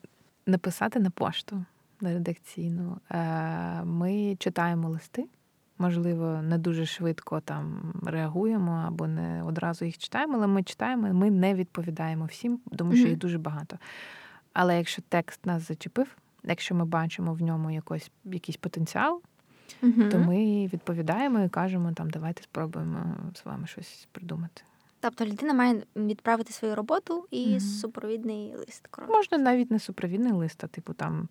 написати на пошту на редакційну. Е, ми читаємо листи можливо, не дуже швидко там реагуємо або не одразу їх читаємо, але ми читаємо, ми не відповідаємо всім, тому що їх дуже багато. Але якщо текст нас зачепив, якщо ми бачимо в ньому якось, якийсь потенціал, то ми відповідаємо і кажемо, там давайте спробуємо з вами щось придумати. Тобто людина має відправити свою роботу і mm супровідний лист. Коротко. Можна навіть не супровідний лист, а типу там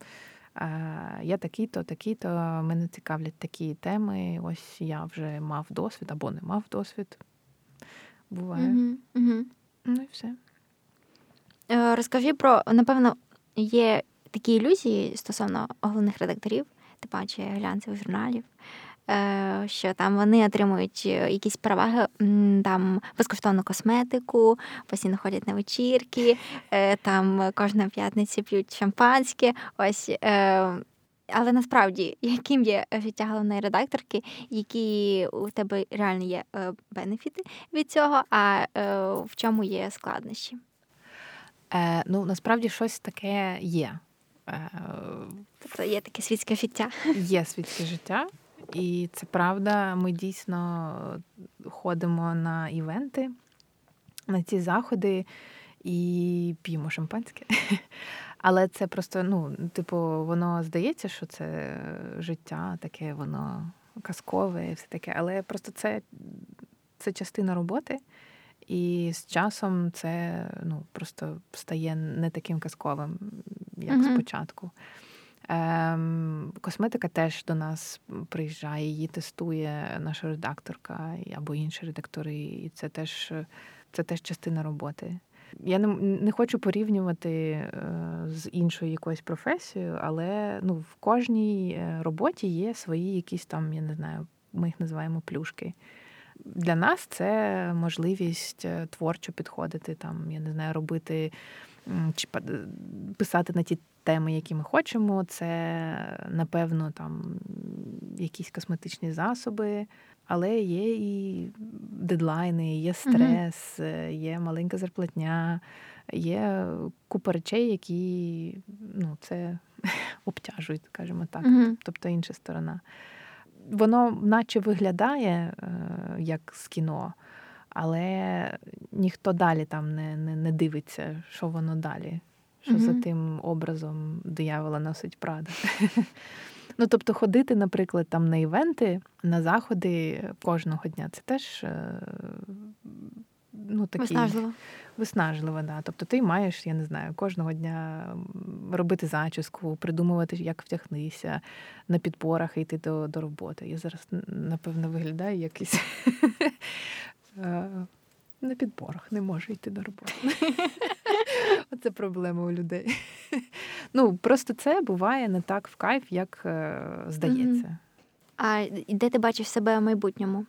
я такий-то, такий-то, мене цікавлять такі теми. Ось я вже мав досвід або не мав досвід. Буває. Угу, угу. Ну і все. Е, розкажи про, напевно, є такі ілюзії стосовно головних редакторів, ти бачиш глянцевих журналів. Е, що там вони отримують е, якісь переваги, там безкоштовну косметику, постійно ходять на вечірки, е, там кожна п'ятниця п'ють шампанське. Ось. Але насправді, яким є життя головної редакторки, які у тебе реально є бенефіти від цього, а в чому є складнощі? Е, Ну насправді щось таке є. Тобто є таке світське життя. Є світське життя. І це правда, ми дійсно ходимо на івенти, на ці заходи і п'ємо шампанське. Але це просто, ну, типу, воно здається, що це життя, таке воно казкове і все таке. Але просто це це частина роботи, і з часом це ну, просто стає не таким казковим, як mm-hmm. спочатку. Ем, Косметика теж до нас приїжджає, її тестує наша редакторка або інші редактори, і це теж це теж частина роботи. Я не не хочу порівнювати е, з іншою якоюсь професією, але ну, в кожній е, роботі є свої якісь там, я не знаю, ми їх називаємо плюшки. Для нас це можливість е, творчо підходити, там, я не знаю, робити чи писати на ті теми, які ми хочемо. Це, напевно, там якісь косметичні засоби, але є і дедлайни, є стрес, є маленька зарплатня, є купа речей, які ну, це обтяжують, скажімо так. Тобто інша сторона. Воно наче виглядає е, як з кіно, але ніхто далі там не, не, не дивиться, що воно далі що mm-hmm. за тим образом диявола носить Прада. Ну, тобто, ходити, наприклад, там на івенти, на заходи кожного дня це теж е, ну, такі... виснажливо. Виснажливо, да. Тобто ти маєш, я не знаю, кожного дня робити зачіску, придумувати, як втягнися на підпорах йти до до роботи. Я зараз, напевно, виглядаю якийсь е, на підборах не може йти до роботи. Оце проблема у людей. Ну, просто це буває не так в кайф, як е, здається. А де ти бачиш себе в майбутньому?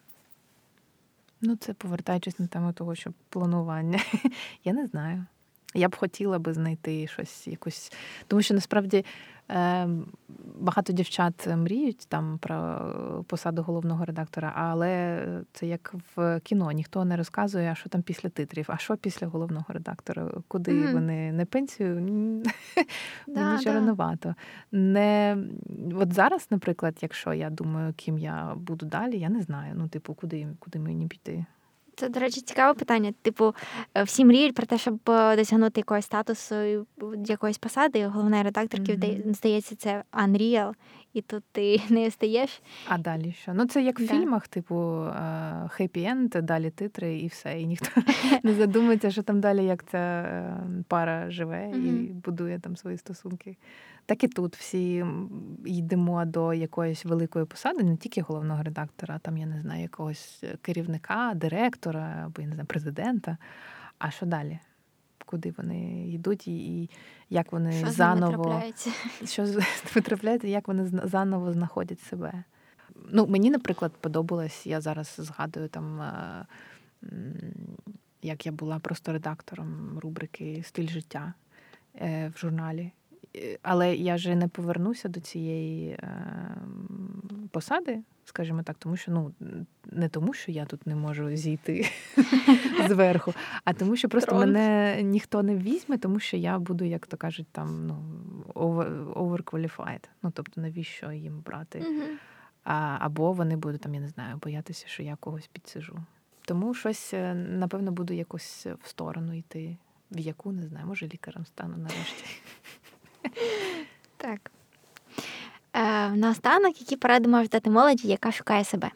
Ну, це повертаючись на тему того, що планування. Я не знаю. Я б хотіла би знайти щось якось. Тому що насправді Ем, багато дівчат мріють там про посаду головного редактора, але це як в кіно, ніхто не розказує, а що там після титрів, а що після головного редактора, куди mm-hmm. вони не пенсію, да, мені ще рановато. Не от зараз, наприклад, якщо я думаю, ким я буду далі, я не знаю. Ну, типу, куди куди мені піти. Це, до речі, цікаве питання. Типу, е, всі мріють про те, щоб е, досягнути якогось статусу якоїсь посади. Головної редакторки mm-hmm. здається, це Unreal, і тут ти не стаєш. А далі що? Ну це як в да. фільмах, типу хеппі-енд, далі титри і все. І ніхто не задумається, що там далі як ця пара живе mm-hmm. і будує там свої стосунки. Так і тут всі йдемо до якоїсь великої посади, не тільки головного редактора, а там, я не знаю, якогось керівника, директора або я не знаю, президента. А що далі? Куди вони йдуть, і, і як вони що заново що витрапляється, як вони заново знаходять себе? Ну, Мені, наприклад, подобалось, я зараз згадую там, е, як я була просто редактором рубрики Стиль життя е, в журналі. Е, але я вже не повернуся до цієї е, посади, скажімо так, тому що ну не тому, що я тут не можу зійти зверху, а тому, що просто мене ніхто не візьме, тому що я буду, як то кажуть, там ну overqualified. Ну тобто, навіщо їм брати? А, Або вони будуть там, я не знаю, боятися, що я когось підсижу. Тому щось, е, напевно, буду якось в сторону йти, в яку не знаю, може лікарем стану нарешті. Так. Е, Наостанок, які поради можеш дати молоді, яка шукає себе?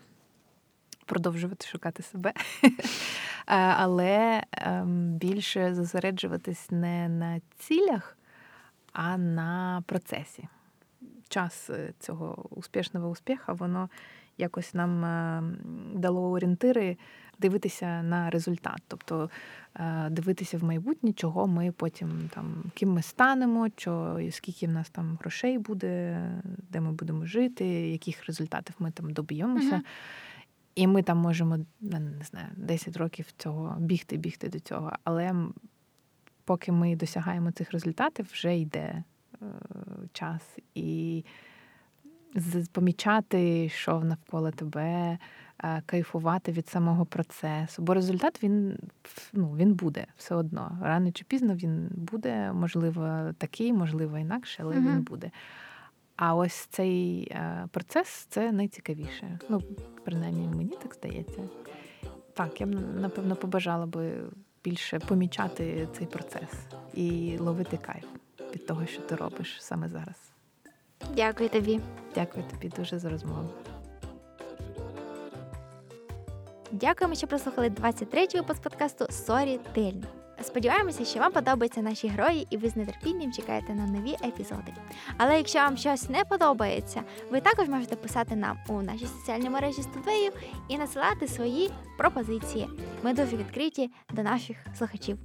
Продовжувати шукати себе, е, але ем, більше зосереджуватись не на цілях, а на процесі. Час е, цього успішного успіха, воно якось нам ем, дало орієнтири дивитися на результат, тобто е, дивитися в майбутнє, чого ми потім там ким ми станемо, що, скільки в нас там грошей буде, де ми будемо жити, яких результатів ми там доб'ємося. Угу. І ми там можемо не знаю, 10 років цього бігти, бігти до цього. Але поки ми досягаємо цих результатів, вже йде е, час і помічати, що навколо тебе, Е, кайфувати від самого процесу. Бо результат він ну, він буде все одно. Рано чи пізно він буде, можливо, такий, можливо, інакше, але mm-hmm. він буде. А ось цей е, процес це найцікавіше. Ну, принаймні, мені так здається. Так, я б напевно побажала би більше помічати цей процес і ловити кайф від того, що ти робиш саме зараз. Дякую тобі. Дякую тобі дуже за розмову. Дякуємо, що прослухали 23-й випуск подкасту Sorry Тильно. Сподіваємося, що вам подобаються наші герої, і ви з нетерпінням чекаєте на нові епізоди. Але якщо вам щось не подобається, ви також можете писати нам у нашій соціальній мережі Студвею і насилати свої пропозиції. Ми дуже відкриті до наших слухачів.